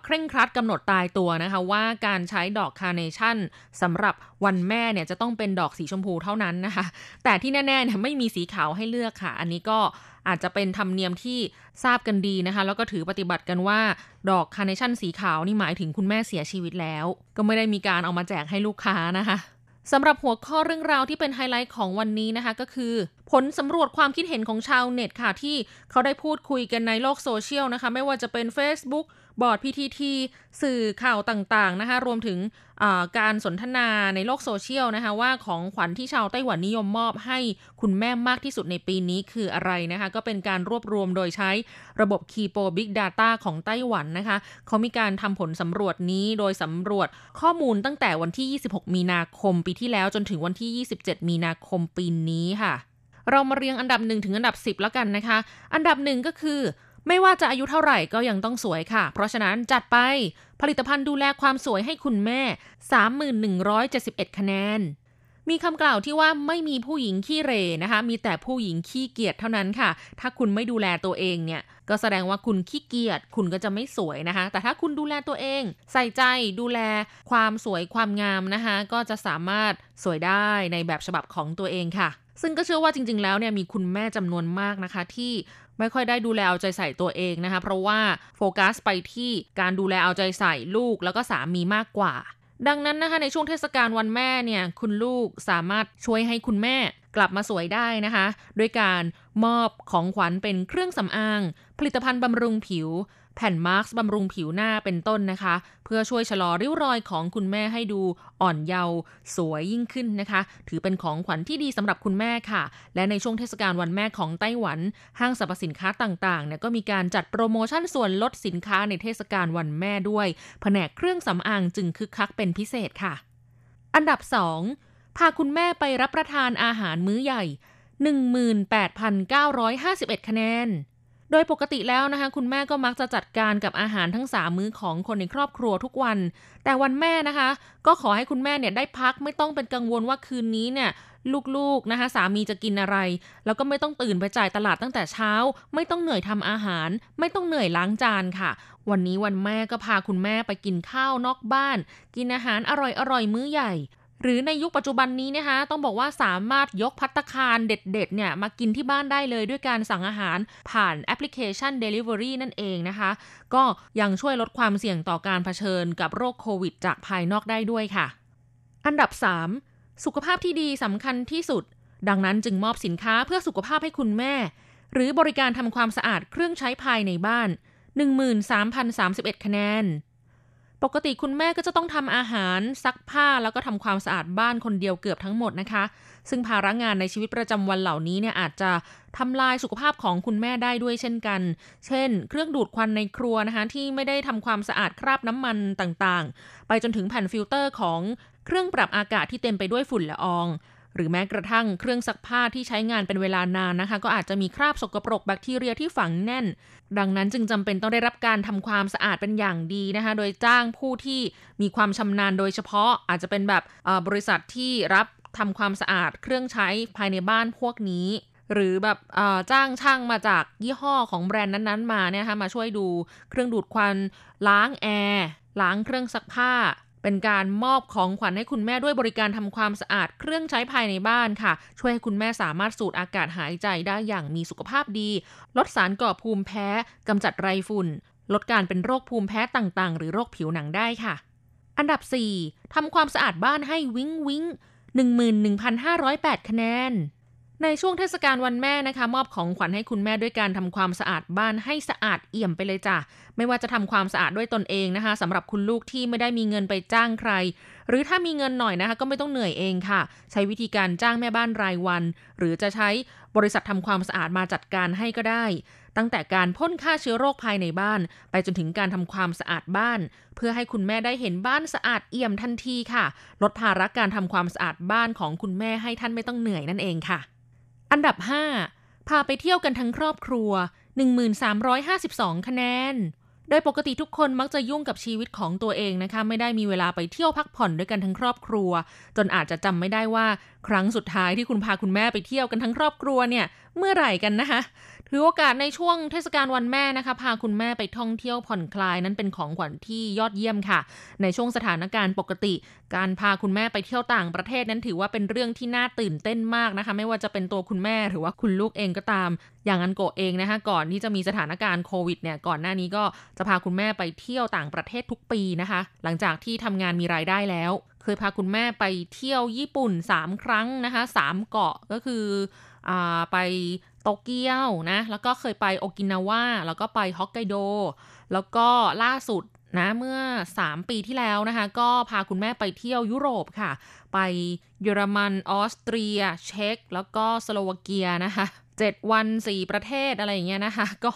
เคร่งครัดกำหนดตายตัวนะคะว่าการใช้ดอกคาร์เนชั่นสำหรับวันแม่เนี่ยจะต้องเป็นดอกสีชมพูเท่านั้นนะคะ แต่ที่แน่ๆเนี่ยไม่มีสีขาวให้เลือกค่ะ อันนี้ก็อาจจะเป็นธรรมเนียมที่ทราบกันดีนะคะ แล้วก็ถือปฏิบัติกันว่า ดอกคาร์เนชั่นสีขาวนี่หมายถึงคุณแม่เสียชีวิตแล้ว ก็ไม่ได้มีการเอามาแจกให้ลูกค้านะคะสำหรับหัวข้อเรื่องราวที่เป็นไฮไลท์ของวันนี้นะคะก็คือผลสำรวจความคิดเห็นของชาวเน็ตค่ะที่เขาได้พูดคุยกันในโลกโซเชียลนะคะ ไม่ว่าจะเป็น Facebook บอร์ด PTT สื่อข่าวต่างๆนะคะ รวมถึงการสนทนาในโลกโซเชียลนะคะ ว่าของขวัญที่ชาวไต้หวันนิยมมอบให้คุณแม่มากที่สุดในปีนี้คืออะไรนะคะ ก็เป็นการรวบรวมโดยใช้ระบบ Kipo Big Data ของไต้หวันนะคะ เขามีการทำผลสำรวจนี้โดยสำรวจข้อมูลตั้งแต่วันที่ 26 มีนาคมปีที่แล้วจนถึงวันที่ 27 มีนาคมปีนี้ค่ะ เรามาเรียงอันดับ1ถึงอันดับ 10 แล้วกันนะคะ อันดับหนึ่งก็คือ ไม่ว่าจะอายุเท่าไหร่ก็ยังต้องสวยค่ะ เพราะฉะนั้นจัดไปผลิตภัณฑ์ดูแลความสวยให้คุณแม่ 3171 คะแนน มีคำกล่าวที่ว่าไม่มีผู้หญิงขี้เรนะคะ มีแต่ผู้หญิงขี้เกียจเท่านั้นค่ะ ถ้าคุณไม่ดูแลตัวเองเนี่ย ก็แสดงว่าคุณขี้เกียจ คุณก็จะไม่สวยนะคะ แต่ถ้าคุณดูแลตัวเอง ใส่ใจดูแลความสวยความงามนะคะ ก็จะสามารถสวยได้ในแบบฉบับของตัวเองค่ะ ซึ่งก็เชื่อว่าจริง ๆ แล้วเนี่ยมีคุณแม่จำนวนมากนะคะที่ไม่ค่อยได้ดูแลเอาใจใส่ตัวเองนะคะ เพราะว่าโฟกัสไปที่การดูแลเอาใจใส่ลูกแล้วก็สามีมากกว่า ดังนั้นนะคะในช่วงเทศกาลวันแม่เนี่ยคุณลูกสามารถช่วยให้คุณแม่กลับมาสวยได้นะคะ ด้วยการมอบของขวัญเป็นเครื่องสำอาง ผลิตภัณฑ์บำรุงผิว แผ่นมาร์กบำรุงผิวหน้าเป็นต้นนะคะ เพื่อช่วยชะลอริ้วรอยของคุณแม่ให้ดูอ่อนเยาว์สวยยิ่งขึ้นนะคะ ถือเป็นของขวัญที่ดีสำหรับคุณแม่ค่ะ และในช่วงเทศกาลวันแม่ของไต้หวัน ห้างสรรพสินค้าต่างๆเนี่ยก็มีการจัดโปรโมชั่นส่วนลดสินค้าในเทศกาลวันแม่ด้วย แผนกเครื่องสำอางจึงคึกคักเป็นพิเศษค่ะ อันดับ 2 พาคุณแม่ไปรับประทานอาหารมื้อใหญ่ 18,951 คะแนน โดยปกติแล้วนะคะ คุณแม่ก็มักจะจัดการกับอาหารทั้งสามมื้อของคนในครอบครัวทุกวัน แต่วันแม่นะคะ ก็ขอให้คุณแม่เนี่ยได้พักไม่ต้องเป็นกังวลว่าคืนนี้เนี่ยลูกๆนะคะ สามีจะกินอะไร แล้วก็ไม่ต้องตื่นไปจ่ายตลาดตั้งแต่เช้า ไม่ต้องเหนื่อยทำอาหาร ไม่ต้องเหนื่อยล้างจานค่ะ วันนี้วันแม่ก็พาคุณแม่ไปกินข้าวนอกบ้าน กินอาหารอร่อยๆมื้อใหญ่ หรือในยุคปัจจุบันนี้นะคะ ต้องบอกว่าสามารถยกพัตคารเด็ดๆเนี่ยมากินที่บ้านได้เลยด้วยการสั่งอาหารผ่านแอปพลิเคชัน Delivery นั่นเองนะคะ ก็ยังช่วยลดความเสี่ยงต่อการเผชิญกับโรคโควิด จากภายนอกได้ด้วยค่ะ อันดับ 3 สุขภาพที่ดีสำคัญที่สุด ดังนั้นจึงมอบสินค้าเพื่อสุขภาพให้คุณแม่ หรือบริการทำความสะอาดเครื่องใช้ภายในบ้าน 13,031 คะแนน ปกติคุณแม่ก็จะต้องทำอาหารซักผ้าแล้วก็ทำความสะอาดบ้านคนเดียวเกือบทั้งหมดนะคะ ซึ่งภาระงานในชีวิตประจำวันเหล่านี้เนี่ยอาจจะทำลายสุขภาพของคุณแม่ได้ด้วยเช่นกัน เช่น เครื่องดูดควันในครัวนะคะที่ไม่ได้ทำความสะอาดคราบน้ำมันต่างๆ ไปจนถึงแผ่นฟิลเตอร์ของเครื่องปรับอากาศที่เต็มไปด้วยฝุ่นละออง หรือแม้กระทั่งเครื่องซักผ้าที่ใช้งานเป็นเวลานานนะคะ ก็อาจจะมีคราบสกปรกแบคทีเรียที่ฝังแน่น ดังนั้นจึงจำเป็นต้องได้รับการทำความสะอาดเป็นอย่างดีนะคะ โดยจ้างผู้ที่มีความชำนาญโดยเฉพาะอาจจะเป็นแบบบริษัทที่รับทำความสะอาดเครื่องใช้ภายในบ้านพวกนี้ หรือแบบจ้างช่างมาจากยี่ห้อของแบรนด์นั้นๆมาเนี่ยคะมาช่วยดูเครื่องดูดควันล้างแอร์ล้างเครื่องซักผ้า เป็นการมอบของขวัญให้คุณแม่ด้วยบริการทำความสะอาดเครื่องใช้ภายในบ้านค่ะ ช่วยให้คุณแม่สามารถสูดอากาศหายใจได้อย่างมีสุขภาพดี ลดสารก่อภูมิแพ้กำจัดไรฝุ่น ลดการเป็นโรคภูมิแพ้ต่างๆ หรือโรคผิวหนังได้ค่ะ อันดับ 4ทำความสะอาดบ้านให้วิ้งวิ้ง11,508 คะแนน ในช่วงเทศกาลวันแม่นะคะ มอบของขวัญให้คุณแม่ด้วยการทำความสะอาดบ้านให้สะอาดเอี่ยมไปเลยจ้ะไม่ว่าจะทำความสะอาดด้วยตนเองนะคะสำหรับคุณลูกที่ไม่ได้มีเงินไปจ้างใคร หรือถ้ามีเงินหน่อยนะคะ ก็ไม่ต้องเหนื่อยเองค่ะ ใช้วิธีการจ้างแม่บ้านรายวัน หรือจะใช้บริษัททำความสะอาดมาจัดการให้ก็ได้ ตั้งแต่การพ่นฆ่าเชื้อโรคภายในบ้าน ไปจนถึงการทำความสะอาดบ้าน เพื่อให้คุณแม่ได้เห็นบ้านสะอาดเอี่ยมทันทีค่ะ ลดภาระการทำความสะอาดบ้านของคุณแม่ให้ท่านไม่ต้องเหนื่อยนั่นเองค่ะ อันดับ 5 พาไปเที่ยวกันทั้งครอบครัว 1352 คะแนน โดยปกติทุกคนมักจะยุ่งกับชีวิตของตัวเองนะคะ ไม่ได้มีเวลาไปเที่ยวพักผ่อนด้วยกันทั้งครอบครัว จนอาจจะจำไม่ได้ว่า ครั้งสุดท้ายที่คุณพาคุณแม่ไปเที่ยวกันทั้งครอบครัวเนี่ย เมื่อไหร่กันนะคะ ถือโอกาสในช่วงเทศกาลวันแม่นะคะ พาคุณแม่ไปท่องเที่ยวผ่อนคลายนั้นเป็นของขวัญที่ยอดเยี่ยมค่ะ ในช่วงสถานการณ์ปกติ การพาคุณแม่ไปเที่ยวต่างประเทศนั้นถือว่าเป็นเรื่องที่น่าตื่นเต้นมากนะคะ ไม่ว่าจะเป็นตัวคุณแม่หรือว่าคุณลูกเองก็ตาม อย่างอันโกเองนะคะ ก่อนที่จะมีสถานการณ์โควิดเนี่ยก่อนหน้านี้ก็จะพาคุณแม่ไปเที่ยวต่างประเทศทุกปีนะคะ หลังจากที่ทำงานมีรายได้แล้ว เคยพาคุณแม่ไปเที่ยวญี่ปุ่น 3 ครั้งนะคะ3เกาะก็คืออไป โตเกียวนะ แล้วก็เคยไปโอกินาวาแล้วก็ไปฮอกไกโด แล้วก็ล่าสุดนะเมื่อ 3 ปีที่แล้วนะคะ ก็พาคุณแม่ไปเที่ยวยุโรปค่ะ ไปเยอรมันออสเตรีย เช็กแล้วก็สโลวาเกียนะคะ 7 วัน 4 ประเทศอะไรอย่างเงี้ยนะคะ ก็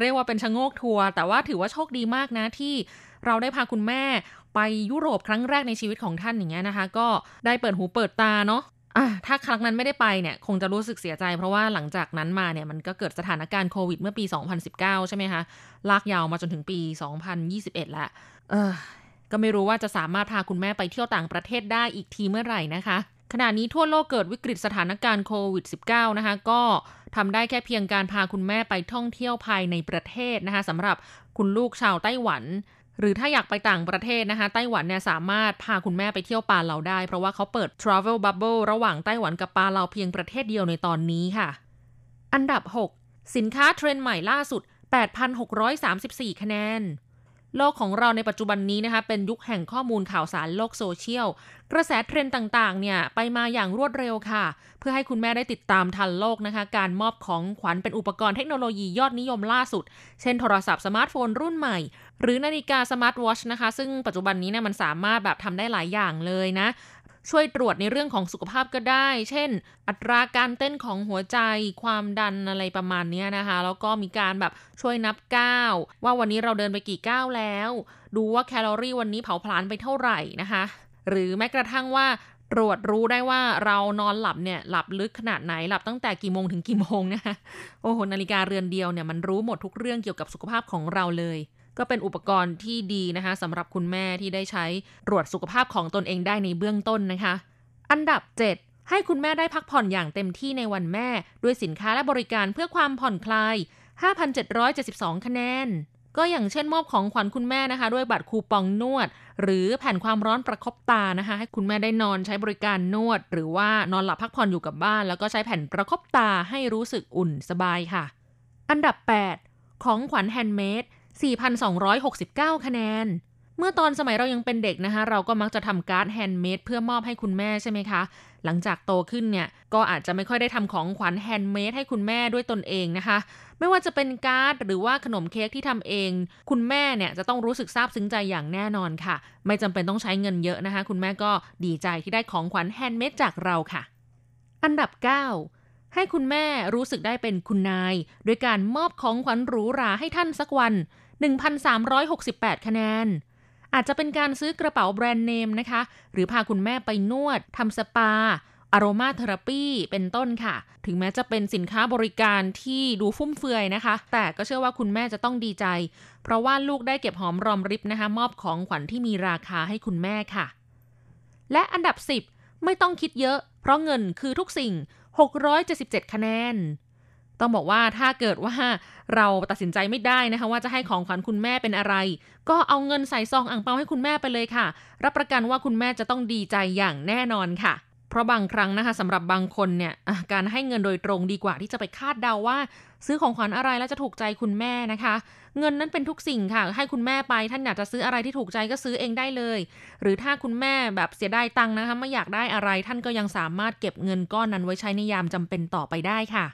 เรียกว่าเป็นชะโงกทัวร์แต่ว่าถือว่าโชคดีมากนะที่เราได้พาคุณแม่ไปยุโรปครั้งแรกในชีวิตของท่านอย่างเงี้ยนะคะ ก็ได้เปิดหูเปิดตาเนาะ อะถ้าครั้งนั้นไม่ได้ไปเนี่ย คงจะรู้สึกเสียใจ เพราะว่าหลังจากนั้นมาเนี่ยมันก็เกิดสถานการณ์โควิดเมื่อปี 2019 ใช่ไหมคะลากยาวมาจนถึงปี 2021แล้วเออก็ไม่รู้ว่าจะสามารถพาคุณแม่ไปเที่ยวต่างประเทศได้อีกทีเมื่อไหร่นะคะขณะนี้ทั่วโลกเกิดวิกฤตสถานการณ์โควิด -19 นะคะ ก็ทำได้แค่เพียงการพาคุณแม่ไปท่องเที่ยวภายในประเทศนะคะสำหรับคุณลูกชาวไต้หวัน หรือถ้าอยากไปต่างประเทศนะคะ ไต้หวันเนี่ยสามารถพาคุณแม่ไปเที่ยวปาเลาได้ เพราะว่าเขาเปิด Travel Bubble ระหว่างไต้หวันกับปาเลาเพียงประเทศเดียวในตอนนี้ค่ะ อันดับ 6 สินค้าเทรนด์ใหม่ล่าสุด 8,634 คะแนน โลกของเราในปัจจุบันนี้นะคะเป็นยุคแห่งข้อมูลข่าวสารโลกโซเชียล กระแสเทรนด์ต่างๆเนี่ยไปมาอย่างรวดเร็วค่ะ เพื่อให้คุณแม่ได้ติดตามทันโลกนะคะ การมอบของขวัญเป็นอุปกรณ์เทคโนโลยียอดนิยมล่าสุด เช่นโทรศัพท์สมาร์ทโฟนรุ่นใหม่ หรือนาฬิกา smart watch นะคะ ซึ่งปัจจุบันนี้เนี่ยมันสามารถแบบทำได้หลายอย่างเลยนะ ช่วยตรวจในเรื่องของสุขภาพก็ได้ เช่น อัตราการเต้นของหัวใจ ความดันอะไรประมาณนี้นะคะ แล้วก็มีการแบบช่วยนับก้าวว่าวันนี้เราเดินไปกี่ก้าวแล้ว ดูว่าแคลอรี่วันนี้เผาผลาญไปเท่าไหร่นะคะ หรือแม้กระทั่งว่าตรวจรู้ได้ว่าเรานอนหลับเนี่ยหลับลึกขนาดไหนหลับตั้งแต่กี่โมงถึงกี่โมงนะคะโอ้โหนาฬิกาเรือนเดียวเนี่ยมันรู้หมดทุกเรื่องเกี่ยวกับสุขภาพของเราเลย ก็เป็นอุปกรณ์ที่ดีนะคะสำหรับคุณแม่ที่ได้ใช้ตรวจสุขภาพของตนเองได้ในเบื้องต้นนะคะ อันดับ 7 ให้คุณแม่ได้พักผ่อนอย่างเต็มที่ในวันแม่ ด้วยสินค้าและบริการเพื่อความผ่อนคลาย 5,772 คะแนน ก็อย่างเช่นมอบของขวัญคุณแม่นะคะ ด้วยบัตรคูปองนวด หรือแผ่นความร้อนประคบตานะคะ ให้คุณแม่ได้นอนใช้บริการนวด หรือว่านอนหลับพักผ่อนอยู่กับบ้าน แล้วก็ใช้แผ่นประคบตาให้รู้สึกอุ่นสบายค่ะ อันดับ 8 ของขวัญ handmade 4,269 คะแนน เมื่อตอนสมัยเรายังเป็นเด็กนะคะ เราก็มักจะทำการ์ด handmade เพื่อมอบให้คุณแม่ใช่ไหมคะ หลังจากโตขึ้นเนี่ย ก็อาจจะไม่ค่อยได้ทำของขวัญ handmade ให้คุณแม่ด้วยตนเองนะคะ ไม่ว่าจะเป็นการ์ดหรือว่าขนมเค้กที่ทำเอง คุณแม่เนี่ยจะต้องรู้สึกซาบซึ้งใจอย่างแน่นอนค่ะ ไม่จำเป็นต้องใช้เงินเยอะนะคะ คุณแม่ก็ดีใจที่ได้ของขวัญ handmade จากเราค่ะ อันดับ 9ให้คุณแม่รู้สึกได้เป็นคุณนาย โดยการมอบของขวัญหรูหราให้ท่านสักวัน 1,368 คะแนน อาจจะเป็นการซื้อกระเป๋าแบรนด์เนมนะคะ หรือพาคุณแม่ไปนวดทำสปาอารมาเทอราปีเป็นต้นค่ะ ถึงแม้จะเป็นสินค้าบริการที่ดูฟุ่มเฟือยนะคะ แต่ก็เชื่อว่าคุณแม่จะต้องดีใจ เพราะว่าลูกได้เก็บหอมรอมริบนะคะ มอบของขวัญที่มีราคาให้คุณแม่ค่ะ และอันดับ 10 ไม่ต้องคิดเยอะ เพราะเงินคือทุกสิ่ง 677 คะแนน ต้องบอกว่าถ้าเกิดว่าเราตัดสินใจไม่ได้นะคะ ว่าจะให้ของขวัญคุณแม่เป็นอะไร ก็เอาเงินใส่ซองอ่างเปาให้คุณแม่ไปเลยค่ะ รับประกันว่าคุณแม่จะต้องดีใจอย่างแน่นอนค่ะ เพราะบางครั้งนะคะสำหรับบางคนเนี่ยการให้เงินโดยตรงดีกว่าที่จะไปคาดเดาว่า ซื้อของขวัญอะไรแล้วจะถูกใจคุณแม่นะคะ เงินนั้นเป็นทุกสิ่งค่ะ ให้คุณแม่ไปท่านอยากจะซื้ออะไรที่ถูกใจก็ซื้อเองได้เลย หรือถ้าคุณแม่แบบเสียดายตังค์นะคะไม่อยากได้อะไรท่านก็ยังสามารถเก็บเงินก้อนนั้นไว้ใช้ในยามจำเป็นต่อไปได้ค่ะ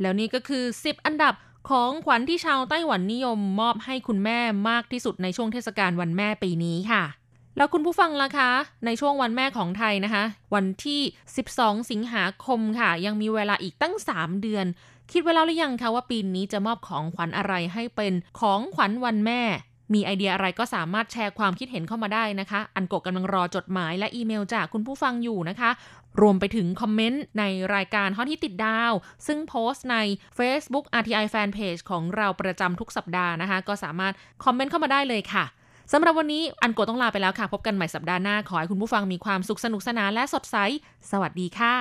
แล้วนี่ก็คือ 10 อันดับของขวัญที่ชาวไต้หวันนิยมมอบให้คุณแม่มากที่สุดในช่วงเทศกาลวันแม่ปีนี้ค่ะ แล้วคุณผู้ฟังล่ะคะ ในช่วงวันแม่ของไทยนะคะ วันที่ 12 สิงหาคมค่ะ ยังมีเวลาอีกตั้ง 3 เดือน คิดไว้แล้วหรือยังคะว่าปีนี้จะมอบของขวัญอะไรให้เป็นของขวัญวันแม่ มีไอเดียอะไรก็สามารถแชร์ความคิดเห็นเข้ามาได้นะคะ อันกกกำลังรอจดหมายและอีเมลจากคุณผู้ฟังอยู่นะคะ รวมไปถึงคอมเมนต์ในรายการฮอตฮิตติดดาว ซึ่งโพสต์ใน Facebook RTI Fanpage ของเราประจำทุกสัปดาห์นะคะ ก็สามารถคอมเมนต์เข้ามาได้เลยค่ะสำหรับวันนี้อันโกต้องลาไปแล้วค่ะ พบกันใหม่สัปดาห์หน้า ขอให้คุณผู้ฟังมีความสุขสนุกสนานและสดใส สวัสดีค่ะ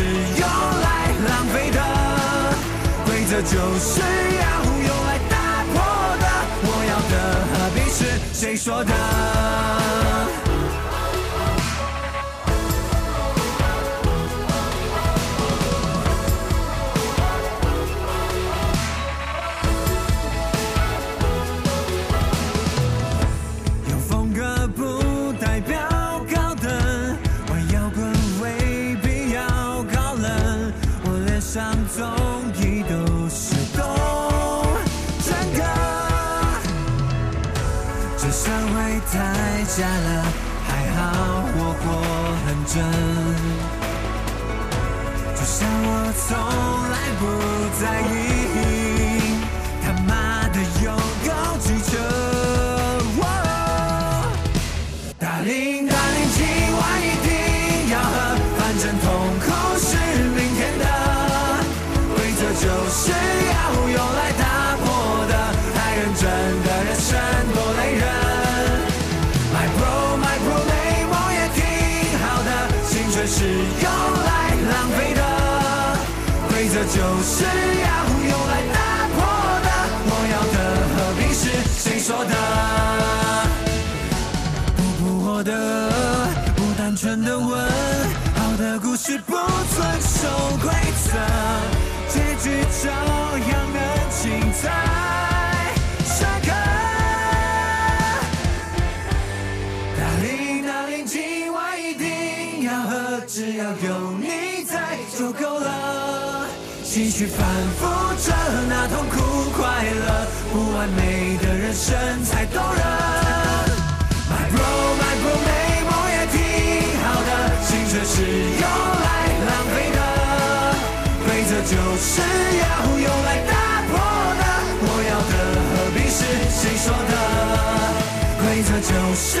是用来浪费的。规则就是要用来打破的，我要的何必是谁说的？下了，还好我活很真。就像我从来不在意，就是要用来打破的，我要的何必是谁说的？不不我的，不单纯的问，好的故事不遵守规则，结局照样能精彩深刻。大龄大龄，今晚一定要喝，只要有你在就够。继续反复着，那痛苦快乐，不完美的人生才动人。My bro my bro，美梦也挺好的，青春是用来浪费的，规则就是要用来打破的，我要的何必是谁说的？规则就是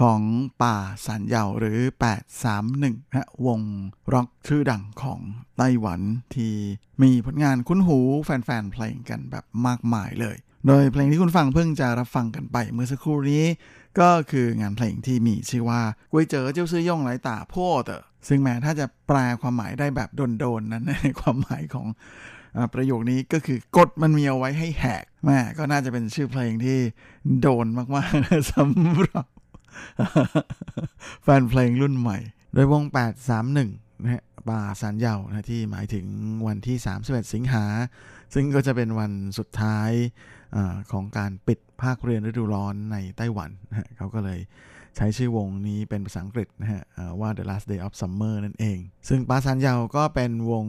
ของป่าสันเยาหรือ 831นะวงร็อกชื่อดังของไต้หวันที่มีผลงานคุ้นหูแฟนๆเพลงกันแบบมากมายเลย โดยเพลงที่คุณฟังเพิ่งจะรับฟังกันไปเมื่อสักครู่นี้ ก็คืองานเพลงที่มีชื่อว่ากุ้ยเจ๋อเจ้าซื้อย่งไหลตาพ่อเตอซึ่งแม้ถ้าจะแปลความหมายได้แบบโดนๆนั้นในความหมายของอประโยคนี้ก็คือกฎมันมีเอาไว้ให้แหกแม่ก็น่าจะเป็นชื่อเพลงที่โดนมากๆสำหรับ แฟนเพลงรุ่นใหม่ โดยวง 831นะฮะป่าสันเยานะที่หมายถึงวันที่ 31 สิงหา ซึ่งก็จะเป็นวันสุดท้ายอของการปิดภาคเรียนฤดูร้อนในไต้หวันนะฮะเขาก็เลยใช้ชื่อวงนี้เป็นภาษาอังกฤษนะฮะว่า The Last Day of Summer นั่นเอง ซึ่งปาซันเยาก็เป็นวง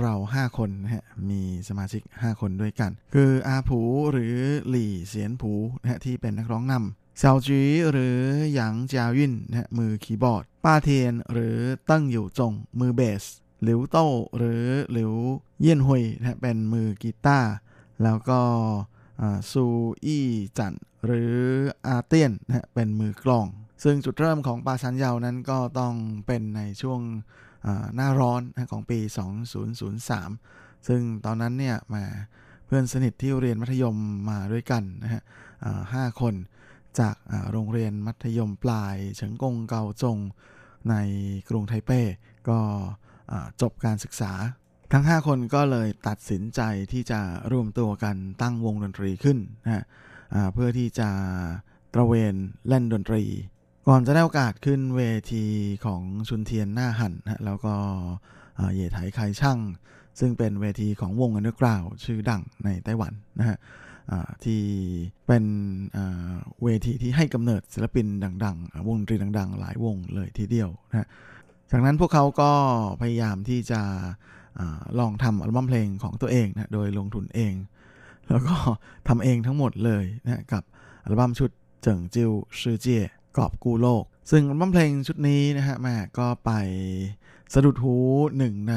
เรา 5 คนนะฮะ มีสมาชิก 5 คนด้วยกัน คืออาผูหรือหลี่เสียนผูนะฮะที่เป็นนักร้องนำ เซาจีหรือหยางจาวินนะมือคีย์บอร์ด ป้าเทียนหรือตั้งอยู่จงมือเบส หลิวโต้หรือหลิวเยี่ยนหุยนะเป็นมือกีตาร์แล้วก็ซูอี้จันหรืออาเตียนนะเป็นมือกลอง ซึ่งจุดเริ่มของปาซันเยานั้นก็ต้องเป็นในช่วงหน้าร้อนนะของปี 2003 ซึ่งตอนนั้นเนี่ยมาเพื่อนสนิทที่เรียนมัธยมมาด้วยกันนะฮะห้าคน จากโรงเรียนมัธยมปลายเฉิงกงเกาจงในกรุงไทเป้ก็จบการศึกษา ทั้ง 5 คนก็เลยตัดสินใจที่จะรวมตัวกันตั้งวงดนตรีขึ้นนะเพื่อที่จะตระเวนเล่นดนตรี ก่อนจะได้โอกาสขึ้นเวทีของชุนเทียนหน้าหันนะแล้วก็เย่ไถไคช่าง ซึ่งเป็นเวทีของวง underground ชื่อดังในไต้หวันนะฮะ ที่เป็นเวทีที่ให้กำเนิดศิลปินดังๆ วงดนตรีดัง ๆ หลายวงเลยทีเดียวนะจากนั้นพวกเขาก็พยายามที่จะอลองทำอัลบั้มเพลงของตัวเองนะโดยลงทุนเอง แล้วก็ทำเองทั้งหมดเลยนะกับอัลบั้มชุดเจิงจิวชื่อเจียกอบกู้โลก ซึ่งอัลบั้มเพลงชุดนี้นะฮะแม่ก็ไปสะดุดหูหนึ่งใน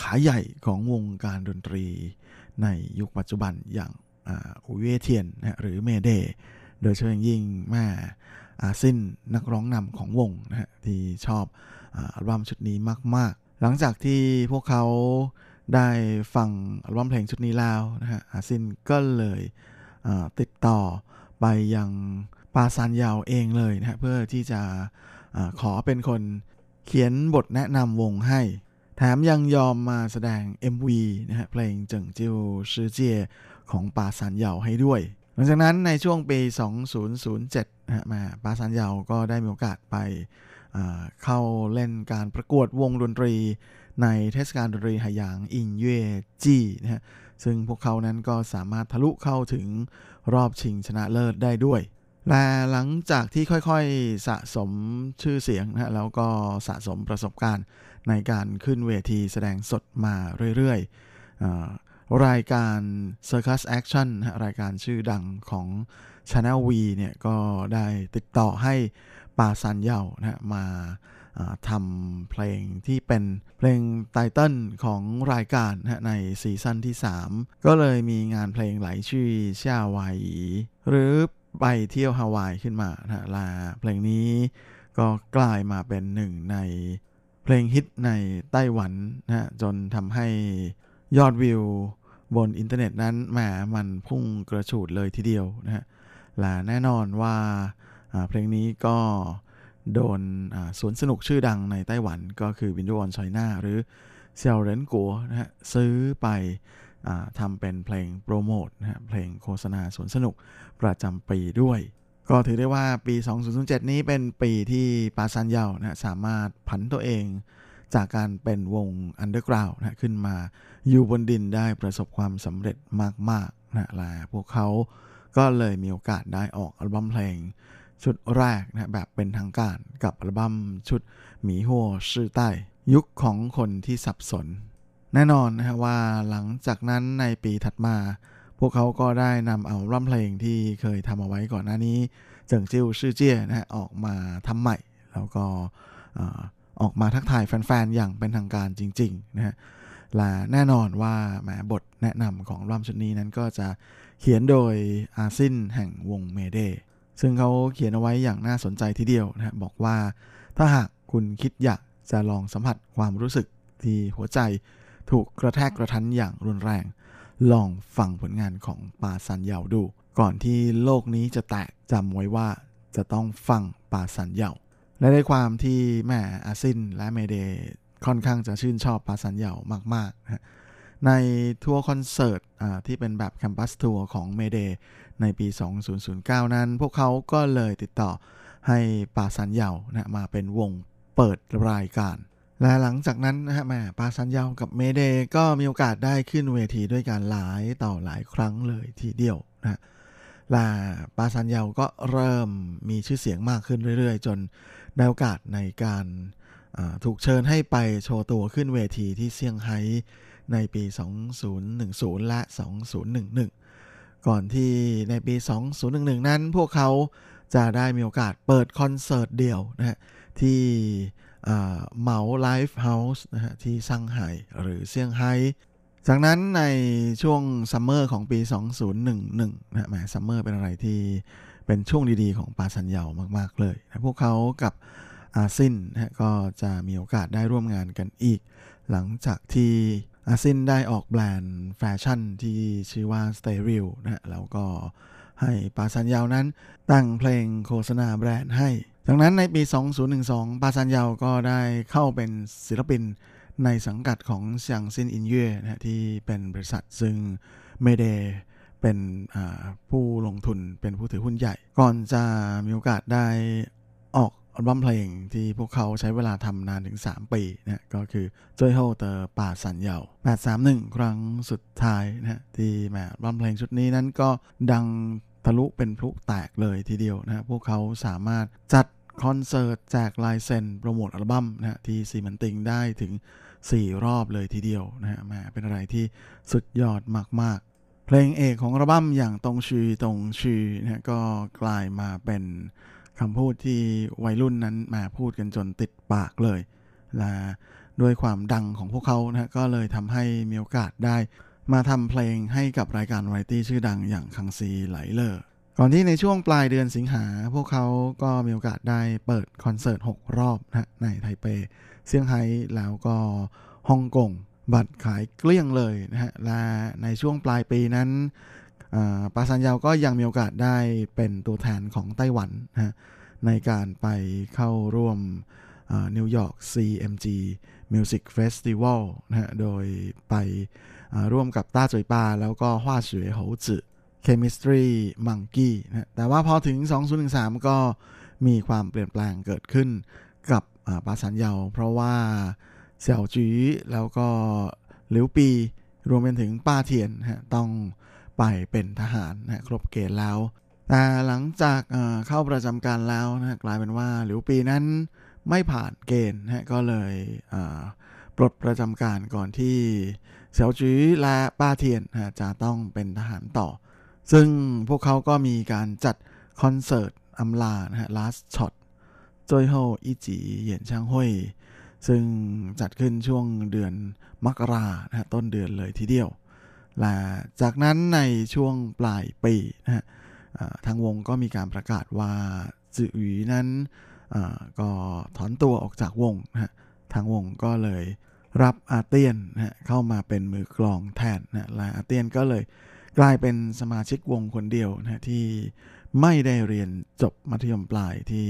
ขาใหญ่ของวงการดนตรี ในยุคปัจจุบันอย่างอ่าอุเว่เทียนนะหรือเมเดโดยเฉพาะอย่างยิ่งแม่อาซินนักร้องนำของวงนะฮะที่ชอบอาอัลบั้มชุดนี้มาก ๆ หลังจากที่พวกเขาได้ฟังอัลบั้มเพลงชุดนี้แล้วนะฮะอาซินก็เลยติดต่อไปยังปาซานยาวเองเลยนะฮะเพื่อที่จะอขอเป็นคนเขียนบทแนะนำวงให้ แถมยังยอมมาแสดง MV นะฮะเพลงเจิงจิวชื่อเจียของปาซานเยาให้ด้วย หลังจากนั้นในช่วงปี 2007นะฮะมาปาซานเยาก็ได้มีโอกาสไปเข้าเล่นการประกวดวงดนตรี ในเทศกาลดนตรีหหยางอิงเย่จีนะฮะซึ่งพวกเขานั้นก็สามารถทะลุเข้าถึงรอบชิงชนะเลิศได้ด้วยและหลังจากที่ค่อยๆสะสมชื่อเสียงนะฮะแล้วก็สะสมประสบการณ์ ในการขึ้นเวทีแสดงสดมาเรื่อยๆ รายการ Circus Action รายการชื่อดังของ Channel V เนี่ยก็ได้ติดต่อให้ปาซันเยานะมาทำเพลงที่เป็นเพลงไตเติลของรายการนะในซีซั่นที่ 3 ก็เลยมีงานเพลงหลายชื่อเช่าวายหรือไปเที่ยวฮาวายขึ้นมานะฮะลาเพลงนี้ก็กลายมาเป็นหนึ่งใน เพลงฮิตในไต้หวันนะฮะจนทำให้ยอดวิวบนอินเทอร์เน็ตนั้นแหมมันพุ่งกระฉูดเลยทีเดียวนะฮะและแน่นอนว่าเพลงนี้ก็โดนสวนสนุกชื่อดังในไต้หวันก็คือ Window on China หรือเซียวเหรินกัวนะฮะซื้อไปอทำเป็นเพลงโปรโมทนะฮะเพลงโฆษณาสวนสนุกประจำปีด้วย ก็ถือได้ว่าปี 2007 นี้เป็นปีที่ปาซันเยานะสามารถผันตัวเองจากการเป็นวง underground นะฮะขึ้นมาอยู่บนดินได้ประสบความสำเร็จมากๆนะและพวกเขาก็เลยมีโอกาสได้ออกอัลบั้มเพลง ชุดแรกนะแบบเป็นทางการกับอัลบั้มชุดหมีหัวชื่อใต้ ยุคของคนที่สับสน แน่นอนนะฮะว่าหลังจากนั้นในปีถัดมา พวกเขาก็ได้นำเอาอัลบั้มเพลงที่เคยทำเอาไว้ก่อนหน้านี้เจิงจิ้วชื่อเจี้ยนะออกมาทำใหม่ แล้วก็ออกมาทักทายแฟนๆ อย่างเป็นทางการจริงๆนะฮะและแน่นอนว่าแหมบทแนะนำของอัมชุดนี้นั้นก็จะเขียนโดยอาซินแห่งวงเมเดซึ่งเขาเขียนเอาไว้อย่างน่าสนใจทีเดียวนะฮะบอกว่า ถ้าหากคุณคิดอยากจะลองสัมผัสความรู้สึกที่หัวใจถูกกระแทกกระทันอย่างรุนแรง ลองฟังผลงานของปาซันเยาดู ก่อนที่โลกนี้จะแตกจำไว้ว่าจะต้องฟังปาซันเยาและในความที่แหมอาซินและ Mayday ค่อนข้างจะชื่นชอบปาซันเยามากๆนะในทัวร์คอนเสิร์ตที่เป็นแบบ campus tour ของ Mayday ในปี 2009 นั้น พวกเขาก็เลยติดต่อให้ปาซันเยานะมาเป็นวงเปิดรายการ และหลังจากนั้นนะฮะแม่ปาซันยากับเมเดก็มีโอกาสได้ขึ้นเวทีด้วยกันหลายต่อหลายครั้งเลยทีเดียวนะและปาซันยาก็เริ่มมีชื่อเสียงมากขึ้นเรื่อยๆ จนได้โอกาสในการถูกเชิญให้ไปโชว์ตัวขึ้นเวทีที่เซี่ยงไฮ้ในปี 2010 และ 2011 ก่อนที่ในปี 2011 นั้นพวกเขาจะได้มีโอกาสเปิดคอนเสิร์ตเดี่ยวนะฮะที่ Mao Livehouse นะฮะที่ซังไห่หรือเซี่ยงไฮ้จากนั้นในช่วง summer ของปี 2011นะฮะแหม summer เป็นอะไรที่เป็นช่วงดีๆของปาซันเยามากๆเลยนะพวกเขากับอาซินนะก็จะมีโอกาสได้ร่วมงานกันอีก หลังจากที่อาซินได้ออกแบรนด์แฟชั่นที่ชื่อว่า s t e r i l นะแล้วก็ให้ปาซันเยานั้นแต่งเพลงโฆษณาแบรนด์ให้ จากนั้นในปี 2012 ปาซันเยาก็ได้เข้าเป็นศิลปินในสังกัดของเซียงซินอินเย่นะที่เป็นบริษัทซึ่ง Mayday เป็นผู้ลงทุนเป็นผู้ถือหุ้นใหญ่ ก่อนจะมีโอกาสได้ออกอัลบั้มเพลงที่พวกเขาใช้เวลาทำนานถึง 3 ปีนะก็คือ最後的八三夭 831 ครั้งสุดท้ายนะที่แหมอัลบั้มเพลงชุดนี้นั้นก็ดัง ทะลุเป็นพลุแตกเลยทีเดียวนะพวกเขาสามารถจัดคอนเสิร์ตแจกลายเซ็นโปรโมทอัลบั้มนะที่ซีมันติงได้ถึง 4 รอบเลยทีเดียวนะฮะมาเป็นอะไรที่สุดยอดมาก ๆ เพลงเอกของอัลบั้มอย่างตรงชีตรงชีนะก็กลายมาเป็นคำพูดที่วัยรุ่นนั้นมาพูดกันจนติดปากเลย และด้วยความดังของพวกเขานะก็เลยทำให้มีโอกาสได้ มาทำเพลงให้กับรายการวาไรตี้ชื่อดังอย่างคังซีไหลเลอร์ก่อนที่ในช่วงปลายเดือนสิงหา พวกเขาก็มีโอกาสได้เปิดคอนเสิร์ต 6 รอบนะในไทเป เซี่ยงไฮ้แล้วก็ฮ่องกง บัตรขายเกลี้ยงเลยนะฮะ และในช่วงปลายปีนั้นปาซันยาวก็ยังมีโอกาสได้เป็นตัวแทนของไต้หวันนะในการไปเข้าร่วมนิวยอร์ก CMG Music Festival นะฮะ โดยไป ร่วมกับต้าจุยปาแล้วก็ฮวาเฉวยโหจือ Chemistry Monkey นะแต่ว่าพอถึง 2013 ก็มีความเปลี่ยนแปลงเกิดขึ้นกับปาสันเยา เพราะว่าเสี่ยวจีแล้วก็หลิวปี รวมเป็นถึงป้าเทียนฮะต้องไปเป็นทหารนะครบเกณฑ์แล้ว แต่หลังจากเข้าประจำการแล้วนะกลายเป็นว่าหลิวปีนั้นไม่ผ่านเกณฑ์นะก็เลยปลดประจำการก่อนที่ เสี่ยวจีและป้าเทียนจะต้องเป็นทหารต่อ ซึ่งพวกเขาก็มีการจัดคอนเสิร์ตอำลานะฮะ last shot จอยโฮอีจีเหยียนช่างห้วยซึ่งจัดขึ้นช่วงเดือนมกรานะฮะต้นเดือนเลยทีเดียว และจากนั้นในช่วงปลายปีนะฮะทางวงก็มีการประกาศว่าจือหวีนั้นก็ถอนตัวออกจากวงนะฮะทางวงก็เลย รับอาเตียนนะเข้ามาเป็นมือกลองแทนนะและอาเตียนก็เลยกลายเป็นสมาชิกวงคนเดียวนะที่ไม่ได้เรียนจบมัธยมปลายที่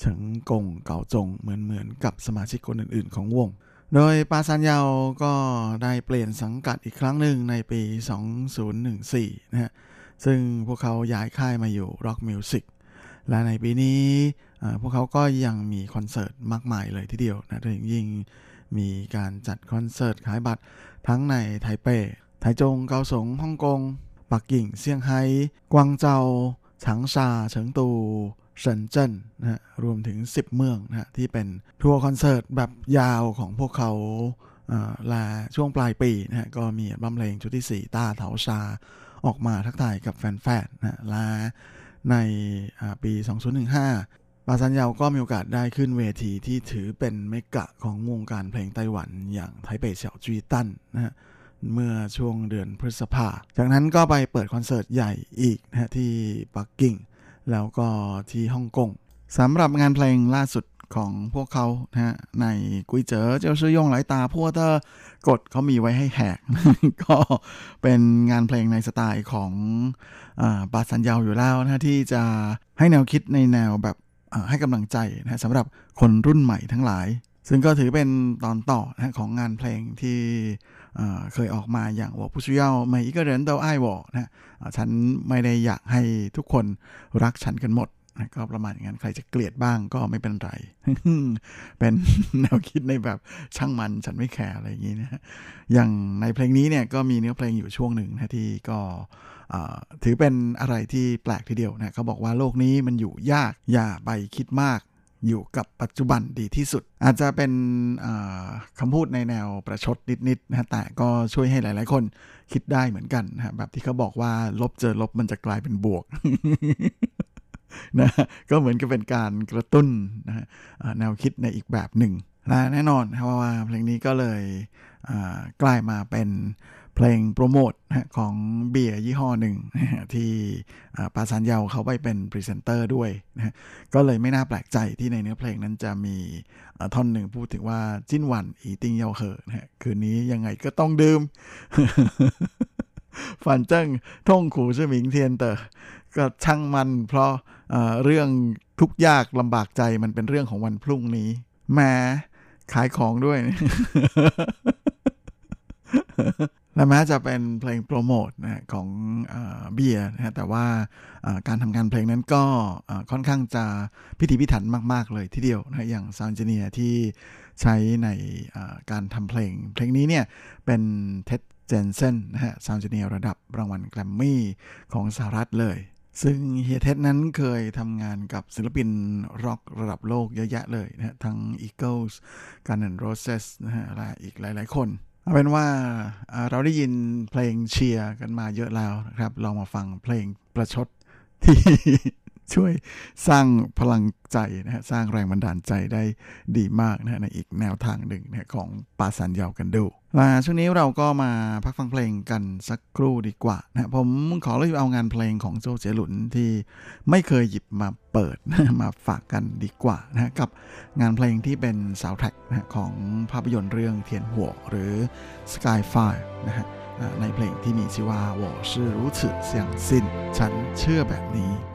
เฉิงกงเก่าจงเหมือนเหมือนกับสมาชิกคนอื่น ๆ ของวง โดยปาซันยาวก็ได้เปลี่ยนสังกัดอีกครั้งหนึ่งในปี 2014 นะฮะซึ่งพวกเขาย้ายค่ายมาอยู่ Rock Music และในปีนี้พวกเขาก็ยังมีคอนเสิร์ตมากมายเลยทีเดียวนะโดยยิ่ง มีการจัดคอนเสิร์ตขายบัตรทั้งในไทเป ไทจง เกาสง ฮ่องกง ปักกิ่ง เซี่ยงไฮ้ กวางเจาฉางซาเฉิงตูเซินเจิ้นนะฮะ รวมถึง 10 เมืองนะฮะที่เป็นทัวร์คอนเสิร์ตแบบยาวของพวกเขาแล้วช่วงปลายปีนะฮะก็มีอัลบั้มเพลงชุดที่ 4 ต้าเถาชา ออกมาทักทายกับแฟนๆนะและในปี 2015 ปาซันเยาก็มีโอกาสได้ขึ้นเวทีที่ถือเป็นเมกกะของวงการเพลงไต้หวันอย่างไทเปเสี่ยวจีตันนะฮะเมื่อช่วงเดือนพฤษภา จากนั้นก็ไปเปิดคอนเสิร์ตใหญ่อีกนะฮะที่ปักกิ่ง แล้วก็ที่ฮ่องกงสำหรับงานเพลงล่าสุดของพวกเขานะฮะในกุยเจ๋อเจ้าชื่อยงหลายตาพวกเธอกดเขามีไว้ให้แหก ก็เป็นงานเพลงในสไตล์ของอาบาสันยาวอยู่แล้วนะที่จะให้แนวคิดในแนวแบบ ให้กำลังใจนะสำหรับคนรุ่นใหม่ทั้งหลาย ซึ่งก็ถือเป็นตอนต่อนะของงานเพลงที่เคยออกมาอย่างว่าผู้ช่วยไม่อีกเรนเดาไอ้วอนะฉันไม่ได้อยากให้ทุกคนรักฉันกันหมดนะก็ประมาณอย่างนั้นใครจะเกลียดบ้างก็ไม่เป็นไร เป็นแนวคิดในแบบช่างมันฉันไม่แคร์อะไรอย่างนี้นะอย่างในเพลงนี้เนี่ยก็มีเนื้อเพลงอยู่ช่วงหนึ่งนะที่ก็ ถือเป็นอะไรที่แปลกทีเดียวนะเขาบอกว่าโลกนี้มันอยู่ยากอย่าไปคิดมาก อยู่กับปัจจุบันดีที่สุด อาจจะเป็นคำพูดในแนวประชดนิดๆนะฮะแต่ก็ช่วยให้หลาย ๆ คนคิดได้เหมือนกันนะแบบที่เขาบอกว่าลบเจอลบมันจะกลายเป็นบวกนะก็เหมือนกับเป็นการกระตุ้นนะแนวคิดในอีกแบบหนึ่งและแน่นอนครับว่าเพลงนี้ก็เลยกลายมาเป็น เพลงโปรโมทของเบียร์ยี่ห้อหนึ่งที่ปาซันเยาเขาไปเป็นพรีเซนเตอร์ด้วยนะก็เลยไม่น่าแปลกใจที่ในเนื้อเพลงนั้นจะมีท่อนหนึ่งพูดถึงว่าจิ้นหวันอีติงเยาเหอะนะคืนนี้ยังไงก็ต้องดื่มฝันเจิ้งท่งขู่ชื่อหมิงเทียนเตอร์ก็ช่างมันเพราะเอ่อเรื่องทุกข์ยากลำบากใจมันเป็นเรื่องของวันพรุ่งนี้แหมขายของด้วย และแม้จะเป็นเพลงโปรโมทนะของเบียร์นะฮะแต่ว่าการทำงานเพลงนั้นก็ค่อนข้างจะพิถีพิถันมาก ๆ เลยทีเดียวนะฮะอย่าง sound engineer ที่ใช้ในการทำเพลง เพลงนี้เนี่ยเป็น Ted Jensen นะฮะ sound engineer ระดับรางวัลแกรมมี่ของสหรัฐเลยซึ่งเฮียเท็ดนั้นเคยทำงานกับศิลปินร็อกระดับโลกเยอะแยะเลยนะฮะทั้ง Eagles Guns N' Roses นะฮะและอีกหลาย ๆ คน เอาเป็นว่าเราได้ยินเพลงเชียร์กันมาเยอะแล้วนะครับ ลองมาฟังเพลงประชดที่ ช่วยสร้างพลังใจนะฮะสร้างแรงบันดาลใจได้ดีมากนะฮะในอีกแนวทางหนึ่งนะฮะของปาสันยาวกันดูและช่วงนี้เราก็มาพักฟังเพลงกันสักครู่ดีกว่านะฮะผมขอเลือกเอางานเพลงของโจเจหลุนที่ไม่เคยหยิบมาเปิด มาฝากกันดีกว่านะฮะกับงานเพลงที่เป็นซาวด์แทร็กนะฮะของภาพยนตร์เรื่องเทียนหัวหรือ Skyfire นะฮะอ่าในเพลงที่มีชื่อว่า我是如此相信ฉันเชื่อแบบนี้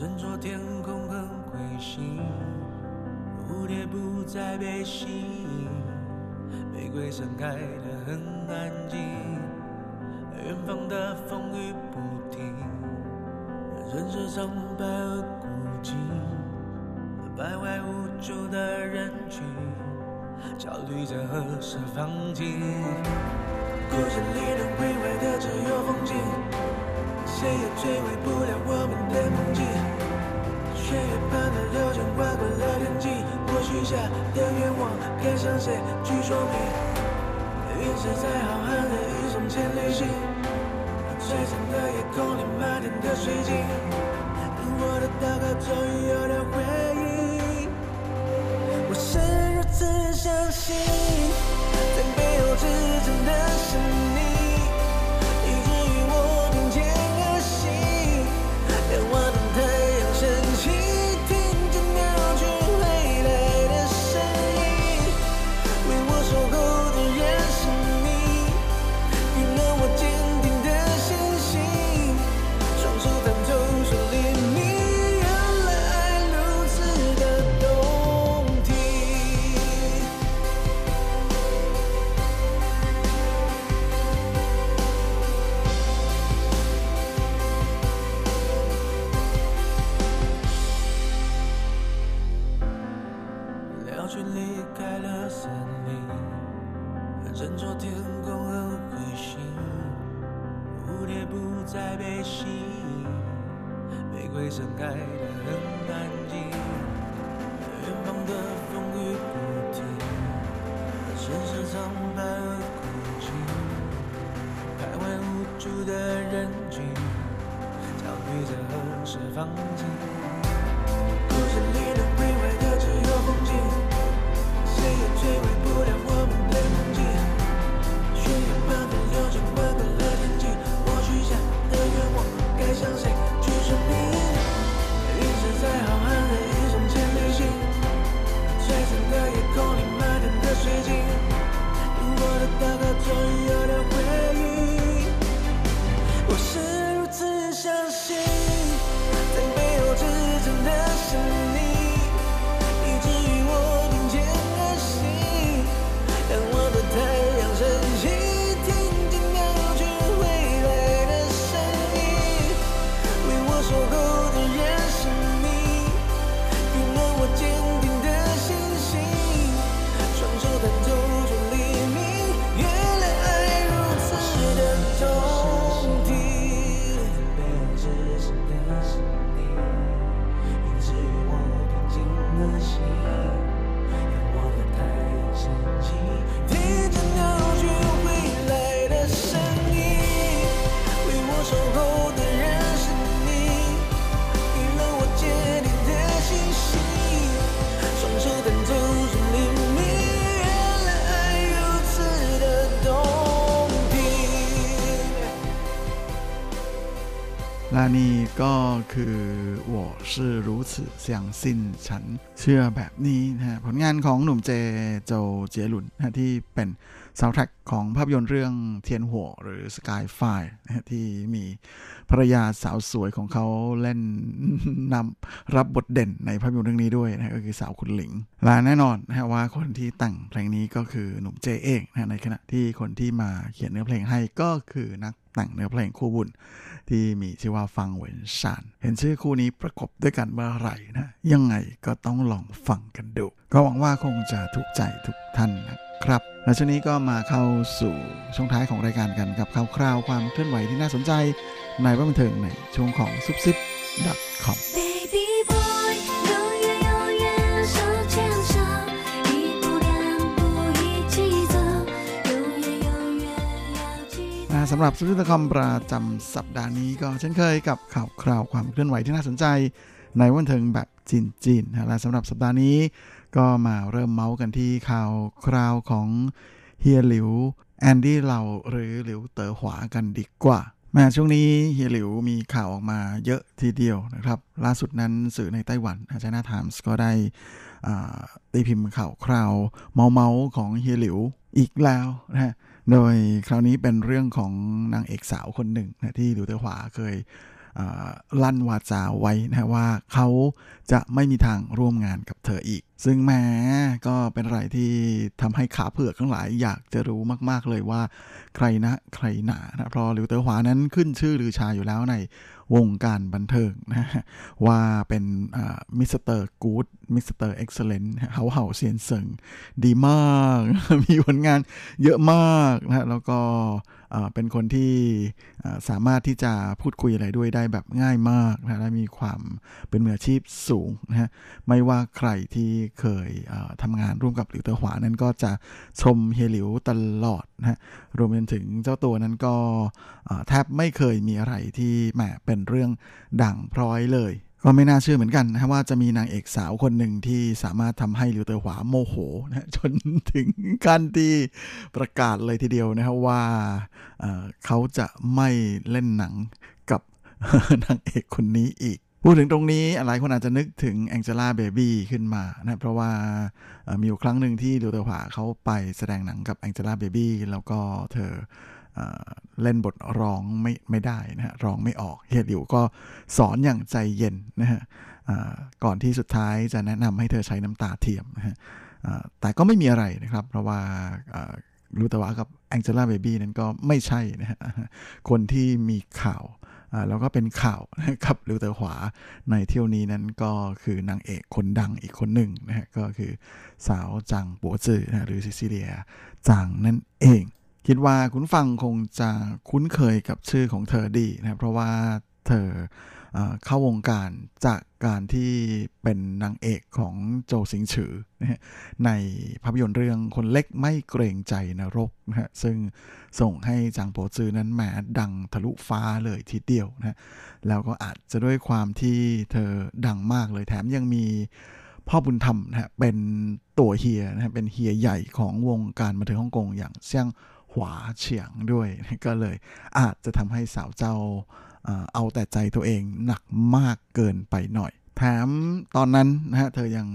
整座天空很灰心，蝴蝶不再被吸引，玫瑰盛开的很安静，远方的风雨不停，人是苍白而孤寂，徘徊无助的人群，焦虑着何时放晴。故事里能毁坏的只有风景，谁也摧毁不了我们的梦境。血液般的流淌划过了天际，我。许下的愿望该向谁去说明？陨石在浩瀚的宇宙间旅行，璀璨的夜空里满天的水晶，我。的祷告终于有了回应。我。是如此相信，在背后 ก็คือ我是如此相信ฉันเชื่อแบบนี้นะฮะผลงานของหนุ่มเจโจเจยหลุนนะฮะที่เป็นซาวด์แทร็กของภาพยนตร์เรื่องเทียนหัวหรือ Sky f i นะฮะที่มีภรรยาสาวสวยของเขาเล่น นำรับบทเด่นในภาพยนตร์เรื่องนี้ด้วยนะฮะก็คือสาวคุณหลิง และแน่นอนนะฮะว่าคนที่แต่งเพลงนี้ก็คือหนุ่มเจเองนะฮะในขณะที่คนที่มาเขียนเนื้อเพลงให้ก็คือนักแต่งเนื้อเพลงคู่บุญ ที่มีชื่อว่าฟังเหวินซานเห็นชื่อคู่นี้ประกบด้วยกันเมื่อไหร่นะ ยังไงก็ต้องลองฟังกันดู ก็หวังว่าคงจะถูกใจทุกท่านนะครับและช่วงนี้ก็มาเข้าสู่ช่วงท้ายของรายการกันกับข่าวคราวความเคลื่อนไหวที่น่าสนใจ ในว่าบันเทิงในช่วงของซุปซิป .com 记得。อ่าสำหรับซุปซิป .com ประจำสัปดาห์นี้ก็เช่นเคยกับข่าวคราวความเคลื่อนไหวที่น่าสนใจในวงบันเทิงแบบจีนๆนะและสำหรับสัปดาห์นี้ ก็มาเริ่มเมาท์กันที่ข่าวคราวของเฮียหลิวแอนดี้เหลาหรือหลิวเต๋อหวากันดีกว่าแหมช่วงนี้เฮียหลิวมีข่าวออกมาเยอะทีเดียวนะครับ ล่าสุดนั้นสื่อในไต้หวัน China Times ก็ได้ตีพิมพ์ข่าวคราวเมาๆของเฮียหลิวอีกแล้วนะฮะ โดยคราวนี้เป็นเรื่องของนางเอกสาวคนหนึ่งนะที่ดิวเตอขวาเคยลั่นวาจาไว้นะว่าเขาจะไม่มีทางร่วมงานกับเธออีก ซึ่งแม้ก็เป็นอะไรที่ทำให้ขาเผือกทั้งหลายอยากจะรู้มากๆเลยว่าใครนะใครหนานะเพราะลิวเตอร์หวานั้นขึ้นชื่อลือชาอยู่แล้วในวงการบันเทิงนะว่าเป็นMister Good Mister Excellent 好好先生ดีมาก มีผลงานเยอะมากนะแล้วก็เป็นคนที่สามารถที่จะพูดคุยอะไรด้วยได้แบบง่ายมากนะและมีความเป็นมืออาชีพสูงนะไม่ว่าใครที่เคยทำงานร่วมกับหลิวเตอหวานั้นก็จะชมเฮียหลิวตลอดนะฮะรวมไปถึงเจ้าตัวนั้นก็แทบไม่เคยมีอะไรที่แหมเป็นเรื่องดังพร้อยเลยก็ไม่น่าเชื่อเหมือนกันนะว่าจะมีนางเอกสาวคนหนึ่งที่สามารถทำให้หลิวเตอหวาโมโหนะจนถึงขั้นที่ประกาศเลยทีเดียวนะครับว่าเเขาจะไม่เล่นหนังกับนางเอกคนนี้อีก พูดถึงตรงนี้หลายคนอาจจะนึกถึงแองเจล่าเบบี้ขึ้นมานะเพราะว่ามีอยู่ครั้งหนึ่งที่หลิวเตอหวาเขาไปแสดงหนังกับแองเจล่าเบบี้แล้วก็เธอเอเล่นบทร้องไห้ไม่ได้นะฮะร้องไม่ออกเฮียหลิวก็สอนอย่างใจเย็นนะฮะก่อนที่สุดท้ายจะแนะนำให้เธอใช้น้ำตาเทียมนะฮะแต่ก็ไม่มีอะไรนะครับ เพราะว่าอ่ารู้แต่ว่ากับแองเจล่าเบบี้นั้นก็ไม่ใช่นะฮะคนที่มีข่าว แล้วก็เป็นข่าวนะครับหลิวเตอหวาในเที่ยวนี้นั้นก็คือนางเอกคนดังอีกคนหนึ่งนะฮะก็คือสาวจังปัวจือนะหรือ Ceciliaจังนั่นเอง คิดว่าคุณฟังคงจะคุ้นเคยกับชื่อของเธอดีนะครับเพราะว่า เธอเอ่อเข้าวงการจากการที่เป็นนางเอกของโจสิงฉือในภาพยนตร์เรื่องคนเล็กไม่เกรงใจนรกนะฮะซึ่งส่งให้จางโปซือนั้นแหมดังทะลุฟ้าเลยทีเดียวนะแล้วก็อาจจะด้วยความที่เธอดังมากเลยแถมยังมีพ่อบุญธรรมนะฮะเป็นตัวเฮียนะฮะเป็นเฮียใหญ่ของวงการบันเทิงฮ่องกงอย่างเซี่ยงหวาเฉียงด้วยก็เลยอาจจะทำให้สาวเจ้า เอาแต่ใจตัวเองหนักมากเกินไปหน่อยแถมตอนนั้นนะฮะเธอยัง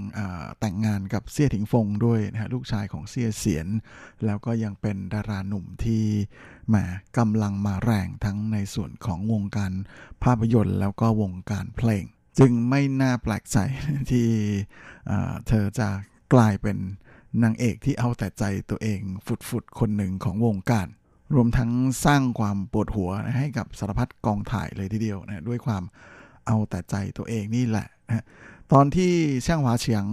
แต่งงานกับเสี่ยถิงฟงด้วยนะฮะลูกชายของเสี่ยเสียน แล้วก็ยังเป็นดาราหนุ่มที่แหมกำลังมาแรงทั้งในส่วนของวงการภาพยนตร์แล้วก็วงการเพลง จึงไม่น่าแปลกใจที่เธอจะกลายเป็นนางเอกที่เอาแต่ใจตัวเองฟุดๆคนหนึ่งของวงการ รวมทั้งสร้างความปวดหัวให้กับสารพัดกองถ่ายเลยทีเดียวนะด้วยความเอาแต่ใจตัวเองนี่แหละนะตอนที่เช่างหวาเฉียง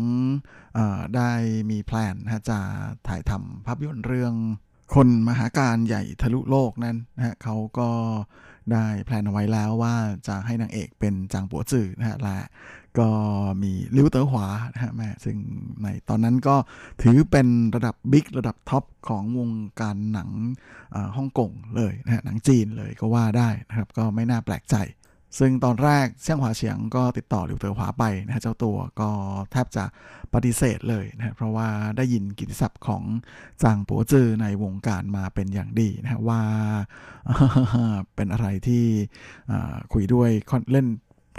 ได้มีแพลนนะจะถ่ายทำภาพยนตร์เรื่องคนมหาการใหญ่ทะลุโลกนั้นนะฮะเขาก็ได้ plan เอาไว้แล้วว่าจะให้นางเอกเป็นจางปัวจื่อนะฮะและ ก็มีหลิวเต๋อหวานะฮะแม่ซึ่งในตอนนั้นก็ถือเป็นระดับ big ระดับ top ของวงการหนังฮ่องกงเลยนะฮะหนังจีนเลยก็ว่าได้นะครับ ก็ไม่น่าแปลกใจ ซึ่งตอนแรกเซี่ยงหวาเฉียงก็ติดต่อหลิวเต๋อหวาไปนะฮะเจ้าตัวก็แทบจะปฏิเสธเลยนะฮะเพราะว่าได้ยินกิตติศัพท์ของจางปัวจือในวงการมาเป็นอย่างดีนะฮะว่าเป็นอะไรที่คุยด้วยเล่น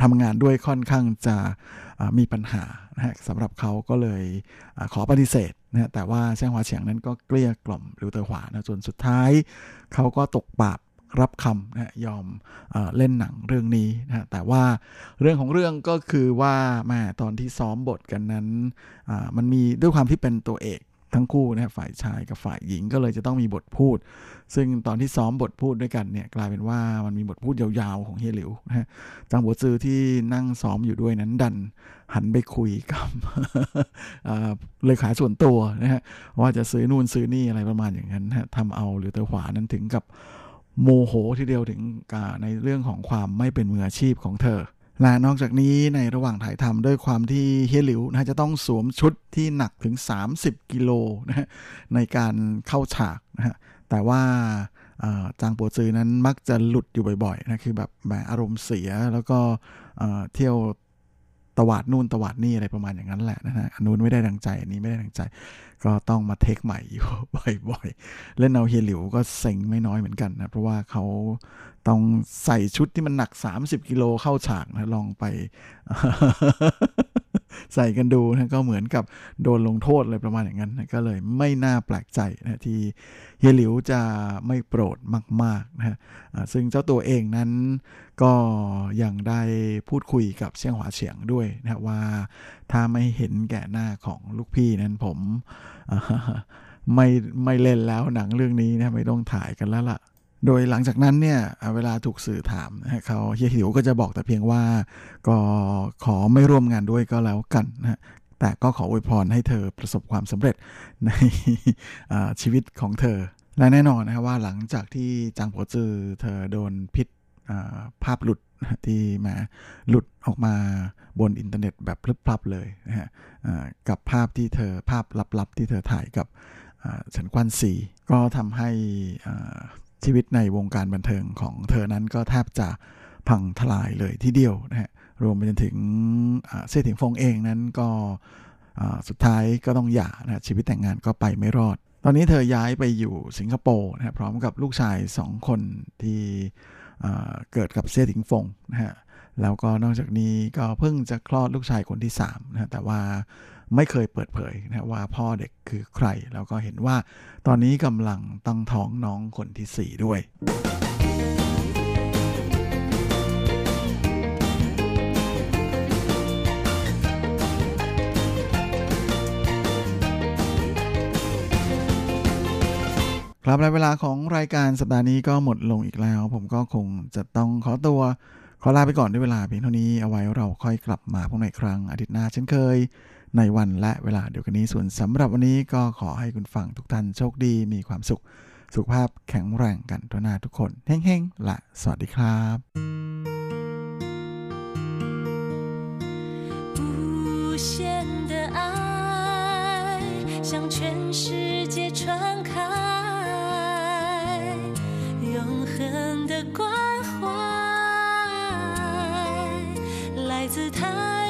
ทำงานด้วยค่อนข้างจะมีปัญหานะฮะสำหรับเขาก็เลยอขอปฏิเสธนะแต่ว่าเซี่งหวาเฉียงนั้นก็เกลี้ยกล่อมหลิวเตอหวานะจนสุดท้าย เขาก็ตกปากรับคำนะยอมเอเล่นหนังเรื่องนี้นะแต่ว่าเรื่องของเรื่องก็คือว่าแม่ตอนที่ซ้อมบทกันนั้นมันมีด้วยความที่เป็นตัวเอก ทั้งคู่นะฝ่ายชายกับฝ่ายหญิงก็เลยจะต้องมีบทพูด ซึ่งตอนที่ซ้อมบทพูดด้วยกันเนี่ยกลายเป็นว่ามันมีบทพูดยาวๆของเฮียหลิวนะฮะจางบัวซือที่นั่งซ้อมอยู่ด้วยนั้นดันหันไปคุยกับเลขาส่วนตัวนะฮะว่าจะซื้อนู่นซื้อนี่อะไรประมาณอย่างนั้นนะฮะทำเอาหรือเตอขวานั้นถึงกับโมโหทีเดียวถึงกาในเรื่องของความไม่เป็นมืออาชีพของเธอ และนอกจากนี้ในระหว่างถ่ายทำด้วยความที่เฮียหลิวนะจะต้องสวมชุดที่หนักถึง 30 กิโลนะฮะในการเข้าฉากนะฮะแต่ว่าจางปัวซือนั้นมักจะหลุดอยู่บ่อยๆนะคือแบบแหมอารมณ์เสียแล้วก็เอ่อเที่ยวตวาดนู่นตวาดนี่อะไรประมาณอย่างนั้นแหละนะฮะอันนู้นไม่ได้ดังใจอันนี้ไม่ได้ดังใจ ก็ต้องมาเทคใหม่อยู่บ่อยๆ เล่นเอาเฮียหลิวก็เซ็งไม่น้อยเหมือนกันนะ เพราะว่าเขาต้องใส่ชุดที่มันหนัก 30 กิโลเข้าฉากนะ ลองไป ใส่กันดูนะก็เหมือนกับโดนลงโทษอะไรประมาณอย่างนั้นนะก็เลยไม่น่าแปลกใจนะที่เฮียหลิวจะไม่โปรดมากๆนะฮะซึ่งเจ้าตัวเองนั้นก็ยังได้พูดคุยกับเสี่ยงหวาเฉียงด้วยนะว่าถ้าไม่เห็นแก่หน้าของลูกพี่นั้นผมไม่ไม่เล่นแล้วหนังเรื่องนี้นะไม่ต้องถ่ายกันแล้วล่ะ โดยหลังจากนั้นเนี่ยเวลาถูกสื่อถามเขาเฮียหิวก็จะบอกแต่เพียงว่า ก็ขอไม่ร่วมงานด้วยก็แล้วกันนะฮะแต่ก็ขออวยพรให้เธอประสบความสำเร็จในชีวิตของเธอ และแน่นอนนะครับว่าหลังจากที่จางโปจือเธอโดนพิษภาพหลุดที่มาหลุดออกมาบนอินเทอร์เน็ตแบบพลึบพลับเลยนะฮะกับภาพที่เธอภาพลับๆที่เธอถ่ายกับฉันควันสีก็ทำให้อ่า ชีวิตในวงการบันเทิงของเธอนั้นก็แทบจะพังทลายเลยทีเดียวนะฮะรวมไปจนถึงเสี่ยถิงฟงเองนั้นก็สุดท้ายก็ต้องหย่านะฮะชีวิตแต่งงานก็ไปไม่รอด ตอนนี้เธอย้ายไปอยู่สิงคโปร์นะฮะพร้อมกับลูกชายสองคนที่เกิดกับเสี่ยถิงฟงนะฮะแล้วก็นอกจากนี้ก็เพิ่งจะคลอดลูกชายคนที่3นะฮะแต่ว่า ไม่เคยเปิดเผยนะว่าพ่อเด็กคือใคร แล้วก็เห็นว่าตอนนี้กำลังตั้งท้องน้องคนที่ 4 ด้วยครับและเวลาของรายการสัปดาห์นี้ก็หมดลงอีกแล้ว ผมก็คงจะต้องขอตัว ขอลาไปก่อนด้วยเวลาเพียงเท่านี้เอาไว้เราค่อยกลับมาพบในครั้งอาทิตย์หน้าเช่นเคย ในวันและเวลาเดียวกันนี้ส่วนสำหรับวันนี้ก็ขอให้คุณฟังทุกท่านโชคดีมีความสุข สุขภาพแข็งแรงกันทุกหน้าทุกคนเฮ้งๆและสวัสดีครับ 无限的爱向全世界传开，永恒的关怀来自他